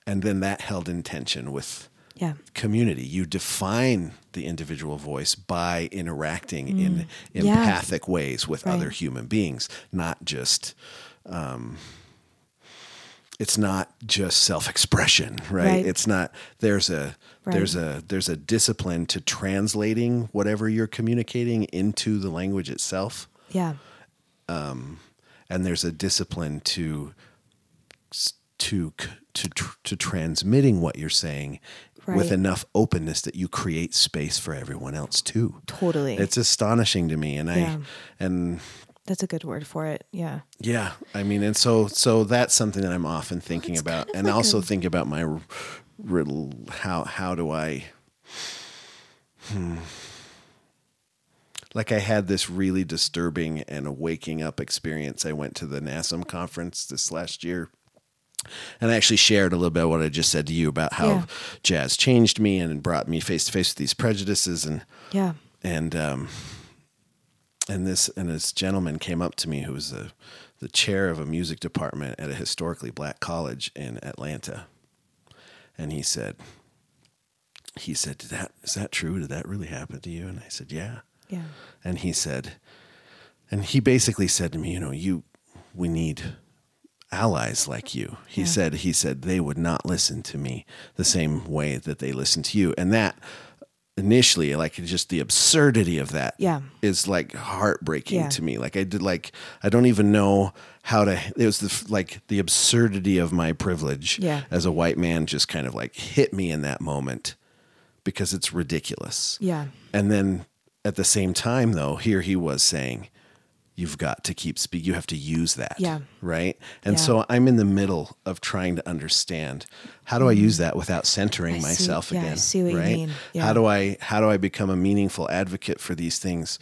and then that held in tension with Yeah. community. You define the individual voice by interacting in Mm. Yeah. empathic ways with Right. other human beings, not just. Um, it's not just self-expression, right? Right. It's not. There's a Right. there's a there's a discipline to translating whatever you're communicating into the language itself, Yeah. Um, and there's a discipline to to to to transmitting what you're saying with enough openness that you create space for everyone else too. Totally. It's astonishing to me, and Yeah. I and That's a good word for it. Yeah. yeah, I mean, and so so that's something that I'm often thinking it's about, and like also a- think about my riddle. How how do I? Hmm. Like I had this really disturbing and a waking up experience. I went to the NASM conference this last year, and I actually shared a little bit of what I just said to you about how Yeah. jazz changed me and brought me face to face with these prejudices and Yeah. and um, and this and this gentleman came up to me who was the the chair of a music department at a historically black college in Atlanta, and he said, he said, "Did that is that true? Did that really happen to you?" And I said, "Yeah." Yeah. And he said, and he basically said to me, you know, you, we need allies like you. He Yeah. said, he said they would not listen to me the same way that they listen to you. And that initially, like just the absurdity of that Yeah. is like heartbreaking Yeah. to me. Like I did, like, I don't even know how to, it was the, like the absurdity of my privilege Yeah. as a white man just kind of like hit me in that moment because it's ridiculous. Yeah. And then at the same time, though, here he was saying, You've got to keep speak. You have to use that. Yeah. Right. And Yeah. so I'm in the middle of trying to understand how do I use that without centering I see- myself yeah, I again. see what you right? mean. Yeah. How do I how do I become a meaningful advocate for these things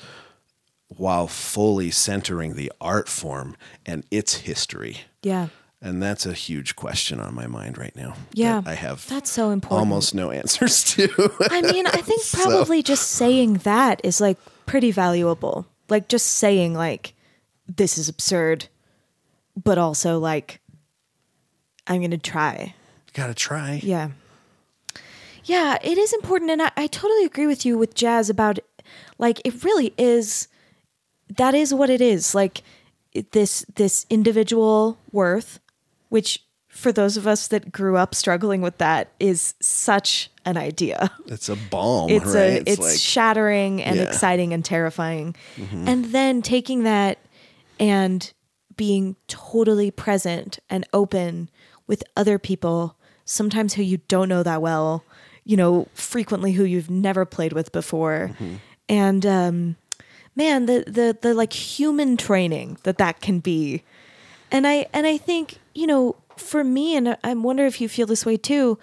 while fully centering the art form and its history? Yeah. And that's a huge question on my mind right now. Yeah. I have That's so important. almost no answers to. I mean, I think So- probably just saying that is like pretty valuable. Like just saying like this is absurd, but also like I'm gonna try. Gotta try. Yeah. Yeah, it is important. And I, I totally agree with you with jazz about like it really is that is what it is. Like it- this this individual worth, which for those of us that grew up struggling with that is such an idea. It's a balm, It's right? a it's, shattering and Yeah. Mm-hmm. exciting and terrifying. And then taking that and being totally present and open with other people, sometimes who you don't know that well, you know, frequently who you've never played with before. Mm-hmm. And um man, the the the like human training that that can be. And I and I think, you know, for me and I wonder if you feel this way too,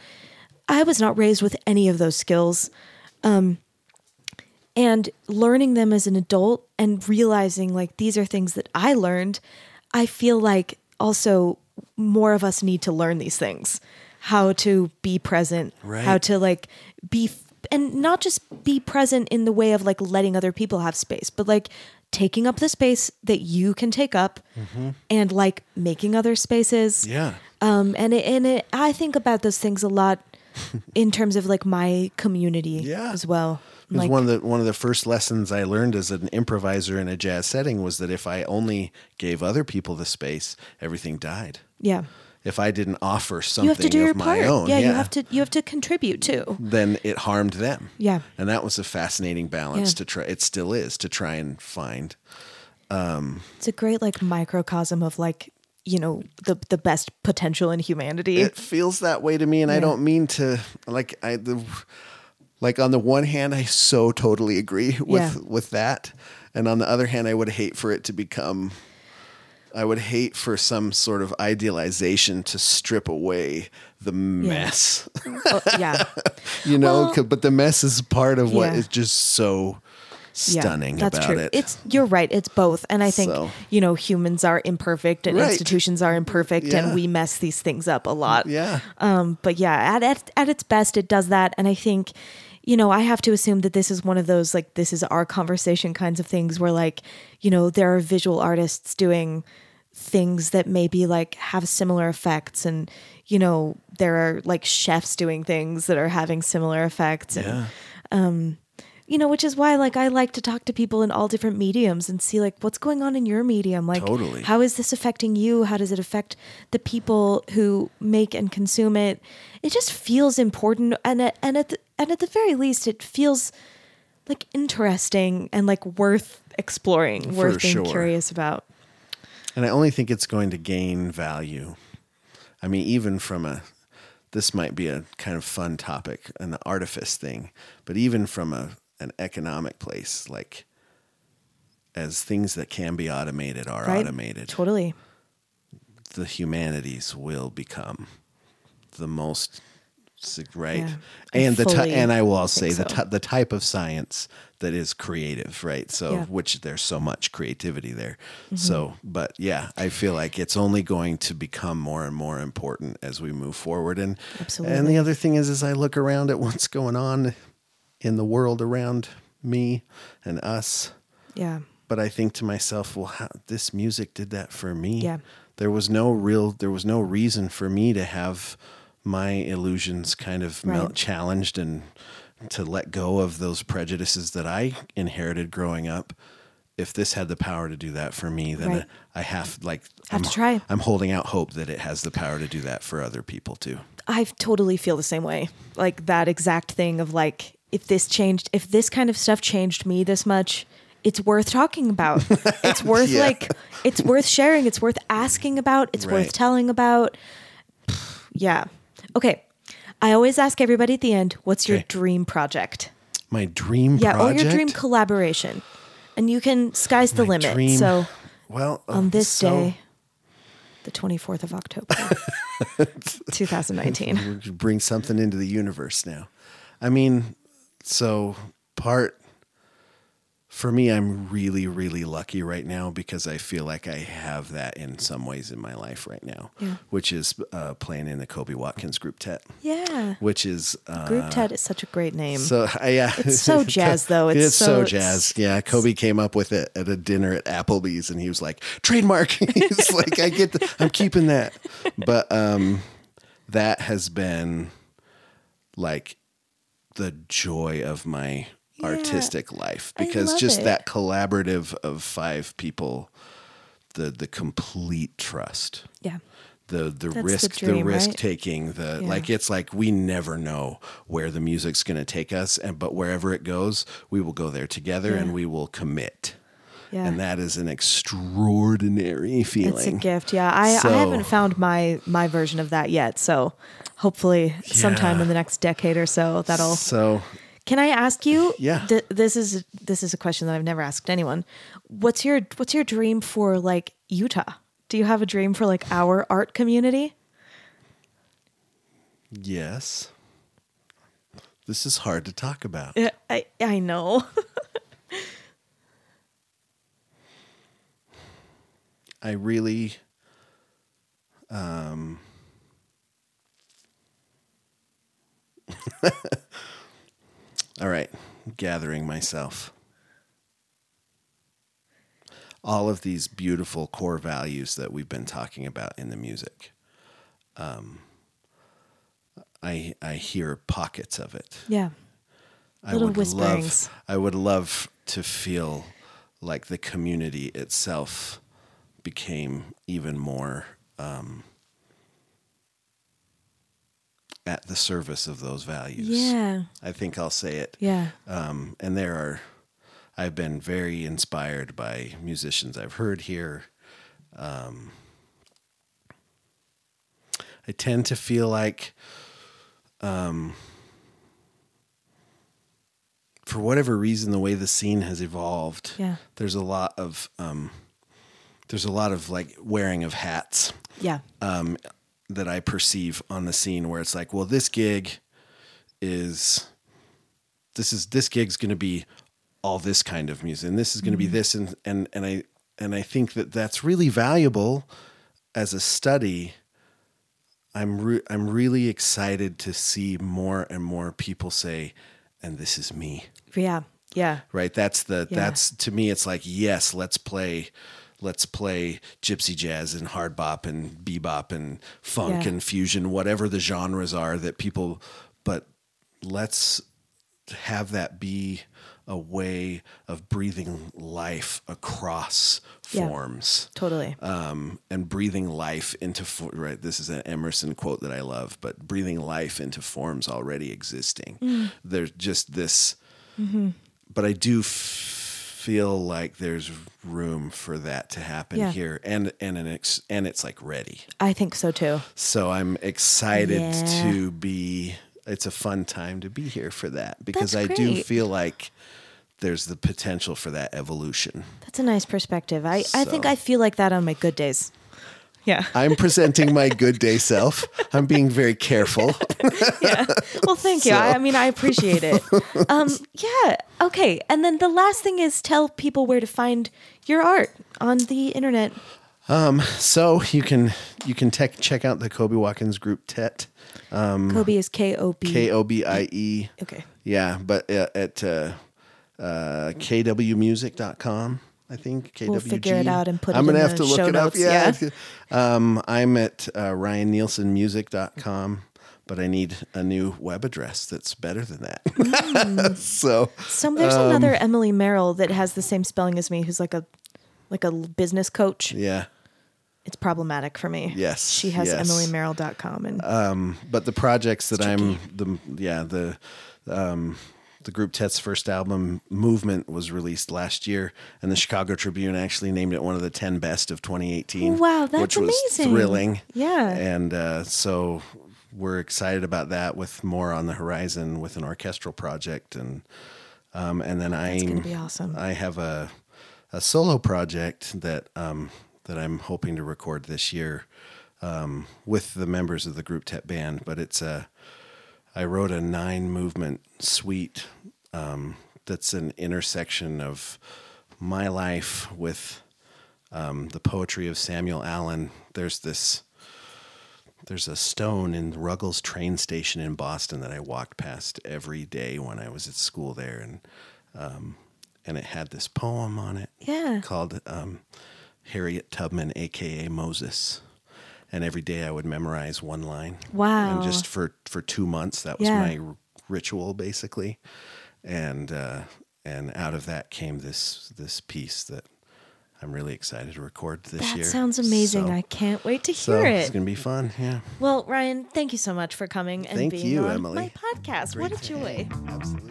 I was not raised with any of those skills. Um, and learning them as an adult and realizing like these are things that I learned, I feel like also more of us need to learn these things. How to be present, Right. how to like be and not just be present in the way of like letting other people have space, but like taking up the space that you can take up and like making other spaces. Yeah. Um, and it, and it, I think about those things a lot in terms of like my community Yeah. as well. It was Like, one of the one of the first lessons I learned as an improviser in a jazz setting was that if I only gave other people the space, everything died. yeah, If I didn't offer something you have to do of your my part. own, yeah, you have to you have to contribute too. then it harmed them. Yeah. And that was a fascinating balance Yeah. to try it still is to try and find. Um, it's a great like microcosm of like you know the the best potential in humanity. It feels that way to me and I don't mean to like I the like on the one hand I so totally agree with Yeah. with that and on the other hand I would hate for it to become I would hate for some sort of idealization to strip away the mess. Oh, yeah, you know, Well- but the mess is part of what Yeah. is just so yeah, stunning that's about true. it. It's you're right. It's both, and I think So- you know humans are imperfect and Right. institutions are imperfect, Yeah. and we mess these things up a lot. yeah. Um, but yeah, at, at at its best, it does that, and I think, you know, I have to assume that this is one of those like this is our conversation kinds of things where like, you know, there are visual artists doing things that maybe like have similar effects, and you know, there are like chefs doing things that are having similar effects, and yeah. Um, you know, which is why like I like to talk to people in all different mediums and see like what's going on in your medium. Like Totally. how is this affecting you? How does it affect the people who make and consume it? It just feels important and at, and at the, and at the very least it feels like interesting and like worth exploring, worth being sure. curious about. And I only think it's going to gain value. I mean, even from a, this might be a kind of fun topic, an artifice thing, but even from a an economic place, like as things that can be automated are Right? automated, Totally. the humanities will become the most right Yeah, and the ty- and I will say think the so. ty- the type of science that is creative right so Yeah. which there's so much creativity there Mm-hmm. so but yeah I feel like it's only going to become more and more important as we move forward and Absolutely. and the other thing is as I look around at what's going on in the world around me and us Yeah. but I think to myself, well, how, this music did that for me. Yeah. There was no real, there was no reason for me to have my illusions kind of melt, Right. challenged and to let go of those prejudices that I inherited growing up. If this had the power to do that for me, then Right. I have like Have I'm, to try. I'm holding out hope that it has the power to do that for other people too. I totally feel the same way. Like that exact thing of like, if this changed, if this kind of stuff changed me this much, it's worth talking about. It's worth Yeah. like, it's worth sharing. It's worth asking about. It's Right. worth telling about. Yeah. Okay. I always ask everybody at the end, what's your Okay. dream project? My dream Yeah, project. or your dream collaboration. And you can, sky's the My limit. dream- So well, on uh, this so- day, the 24th of October, 2019. bring something into the universe now. I mean, so part for me, I'm really, really lucky right now because I feel like I have that in some ways in my life right now, Yeah. which is uh, playing in the Kobie Watkins Grouptet, Yeah. which is uh, Grouptet is such a great name. So uh, yeah, It's so jazz, though. It's It's, so- so, it's- jazz. Yeah, Kobie came up with it at a dinner at Applebee's, and he was like, "Trademark." He's like, "I get, the, I'm keeping that." But um, that has been like the joy of my Yeah. artistic life because just it. that collaborative of five people, the the complete trust yeah. the the the risk the, dream, risk right? taking the Yeah. like it's like we never know where the music's going to take us and but wherever it goes we will go there together Yeah. and we will commit Yeah. and that is an extraordinary feeling It's a gift. Yeah. I, I haven't found my my version of that yet. So hopefully sometime in the next decade or so that'll so Can I ask you? Yeah. th- this is this is a question that I've never asked anyone. What's your what's your dream for like Utah? Do you have a dream for like our art community? yes this is hard to talk about Uh, I I know. i really um all right gathering myself all of these beautiful core values that we've been talking about in the music um i i hear pockets of it yeah. I Little would whisperings. love I would love to feel like the community itself became even more um, at the service of those values. Yeah. I think I'll say it. Yeah. Um, and there are, I've been very inspired by musicians I've heard here. Um, I tend to feel like, um, for whatever reason, the way the scene has evolved, Yeah. there's a lot of, um, there's a lot of like wearing of hats Yeah. um, that I perceive on the scene where it's like, well, this gig is this is this gig's going to be all this kind of music, and this is going to be mm-hmm. this, and and and I and I think that that's really valuable as a study. I'm re- I'm really excited to see more and more people say, and this is me Yeah. Yeah. right that's the Yeah. that's to me it's like yes let's play let's play gypsy jazz and hard bop and bebop and funk Yeah. and fusion whatever the genres are that people but let's have that be a way of breathing life across Yeah. forms Totally. um, and breathing life into right. This is an Emerson quote that I love, but breathing life into forms already existing. Mm. There's just this, Mm-hmm. but I do f- feel like there's room for that to happen Yeah. here, and and an ex- and it's like ready. I think so too. So I'm excited Yeah. to be. It's a fun time to be here for that because I do feel like there's the potential for that evolution. That's a nice perspective. I, I think I feel like that on my good days. Yeah. I'm presenting my good day self. I'm being very careful. yeah. Well, thank you. I, I mean, I appreciate it. Um, yeah. Okay. And then the last thing is tell people where to find your art on the internet. Um, So you can you can tech, check out the Kobie Watkins group TET Kobie is K O B. Um, K O B I E. Okay. Yeah, but uh, at uh, uh, kwmusic.com, I think. KWG. We'll figure it out and put it I'm gonna have to look it up. Yeah. yeah. Um, I'm at uh, ryannielsenmusic.com. but I need a new web address that's better than that. so So there's Um, another Emily Merrill that has the same spelling as me, who's like a like a business coach. yeah. It's problematic for me. Yes, She has yes. emilymerrill.com and but the projects that I'm the yeah the um, the Grouptet's first album Movement was released last year, and the Chicago Tribune actually named it one of the ten best of 2018. Wow, that's which was amazing. thrilling. Yeah. and uh, so we're excited about that with more on the horizon with an orchestral project and um, and then I awesome. I have a a solo project that um, that I'm hoping to record this year um, with the members of the Grouptet band. But it's a I wrote a nine movement suite um, that's an intersection of my life with um, the poetry of Samuel Allen. There's this there's a stone in Ruggles train station in Boston that I walked past every day when I was at school there, and um, and it had this poem on it Yeah. called um, Harriet Tubman, aka Moses. And every day I would memorize one line. Wow. And just for for two months, that was Yeah. my r- ritual basically. And uh, and out of that came this this piece that I'm really excited to record this That year. That sounds amazing. So- I can't wait to hear it. so hear it's gonna be fun. Yeah. Well, Ryan, thank you so much for coming and Thank being you, on Emily. my podcast. what a joy. Absolutely.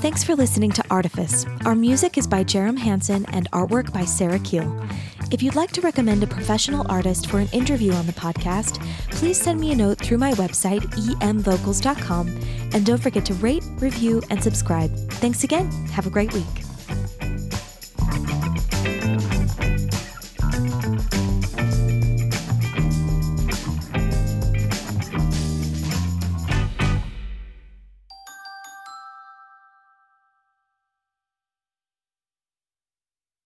Thanks for listening to Artifice. Our music is by Jerem Hansen and artwork by Sarah Keel. If you'd like to recommend a professional artist for an interview on the podcast, please send me a note through my website, emvocals.com. And don't forget to rate, review, and subscribe. Thanks again. Have a great week.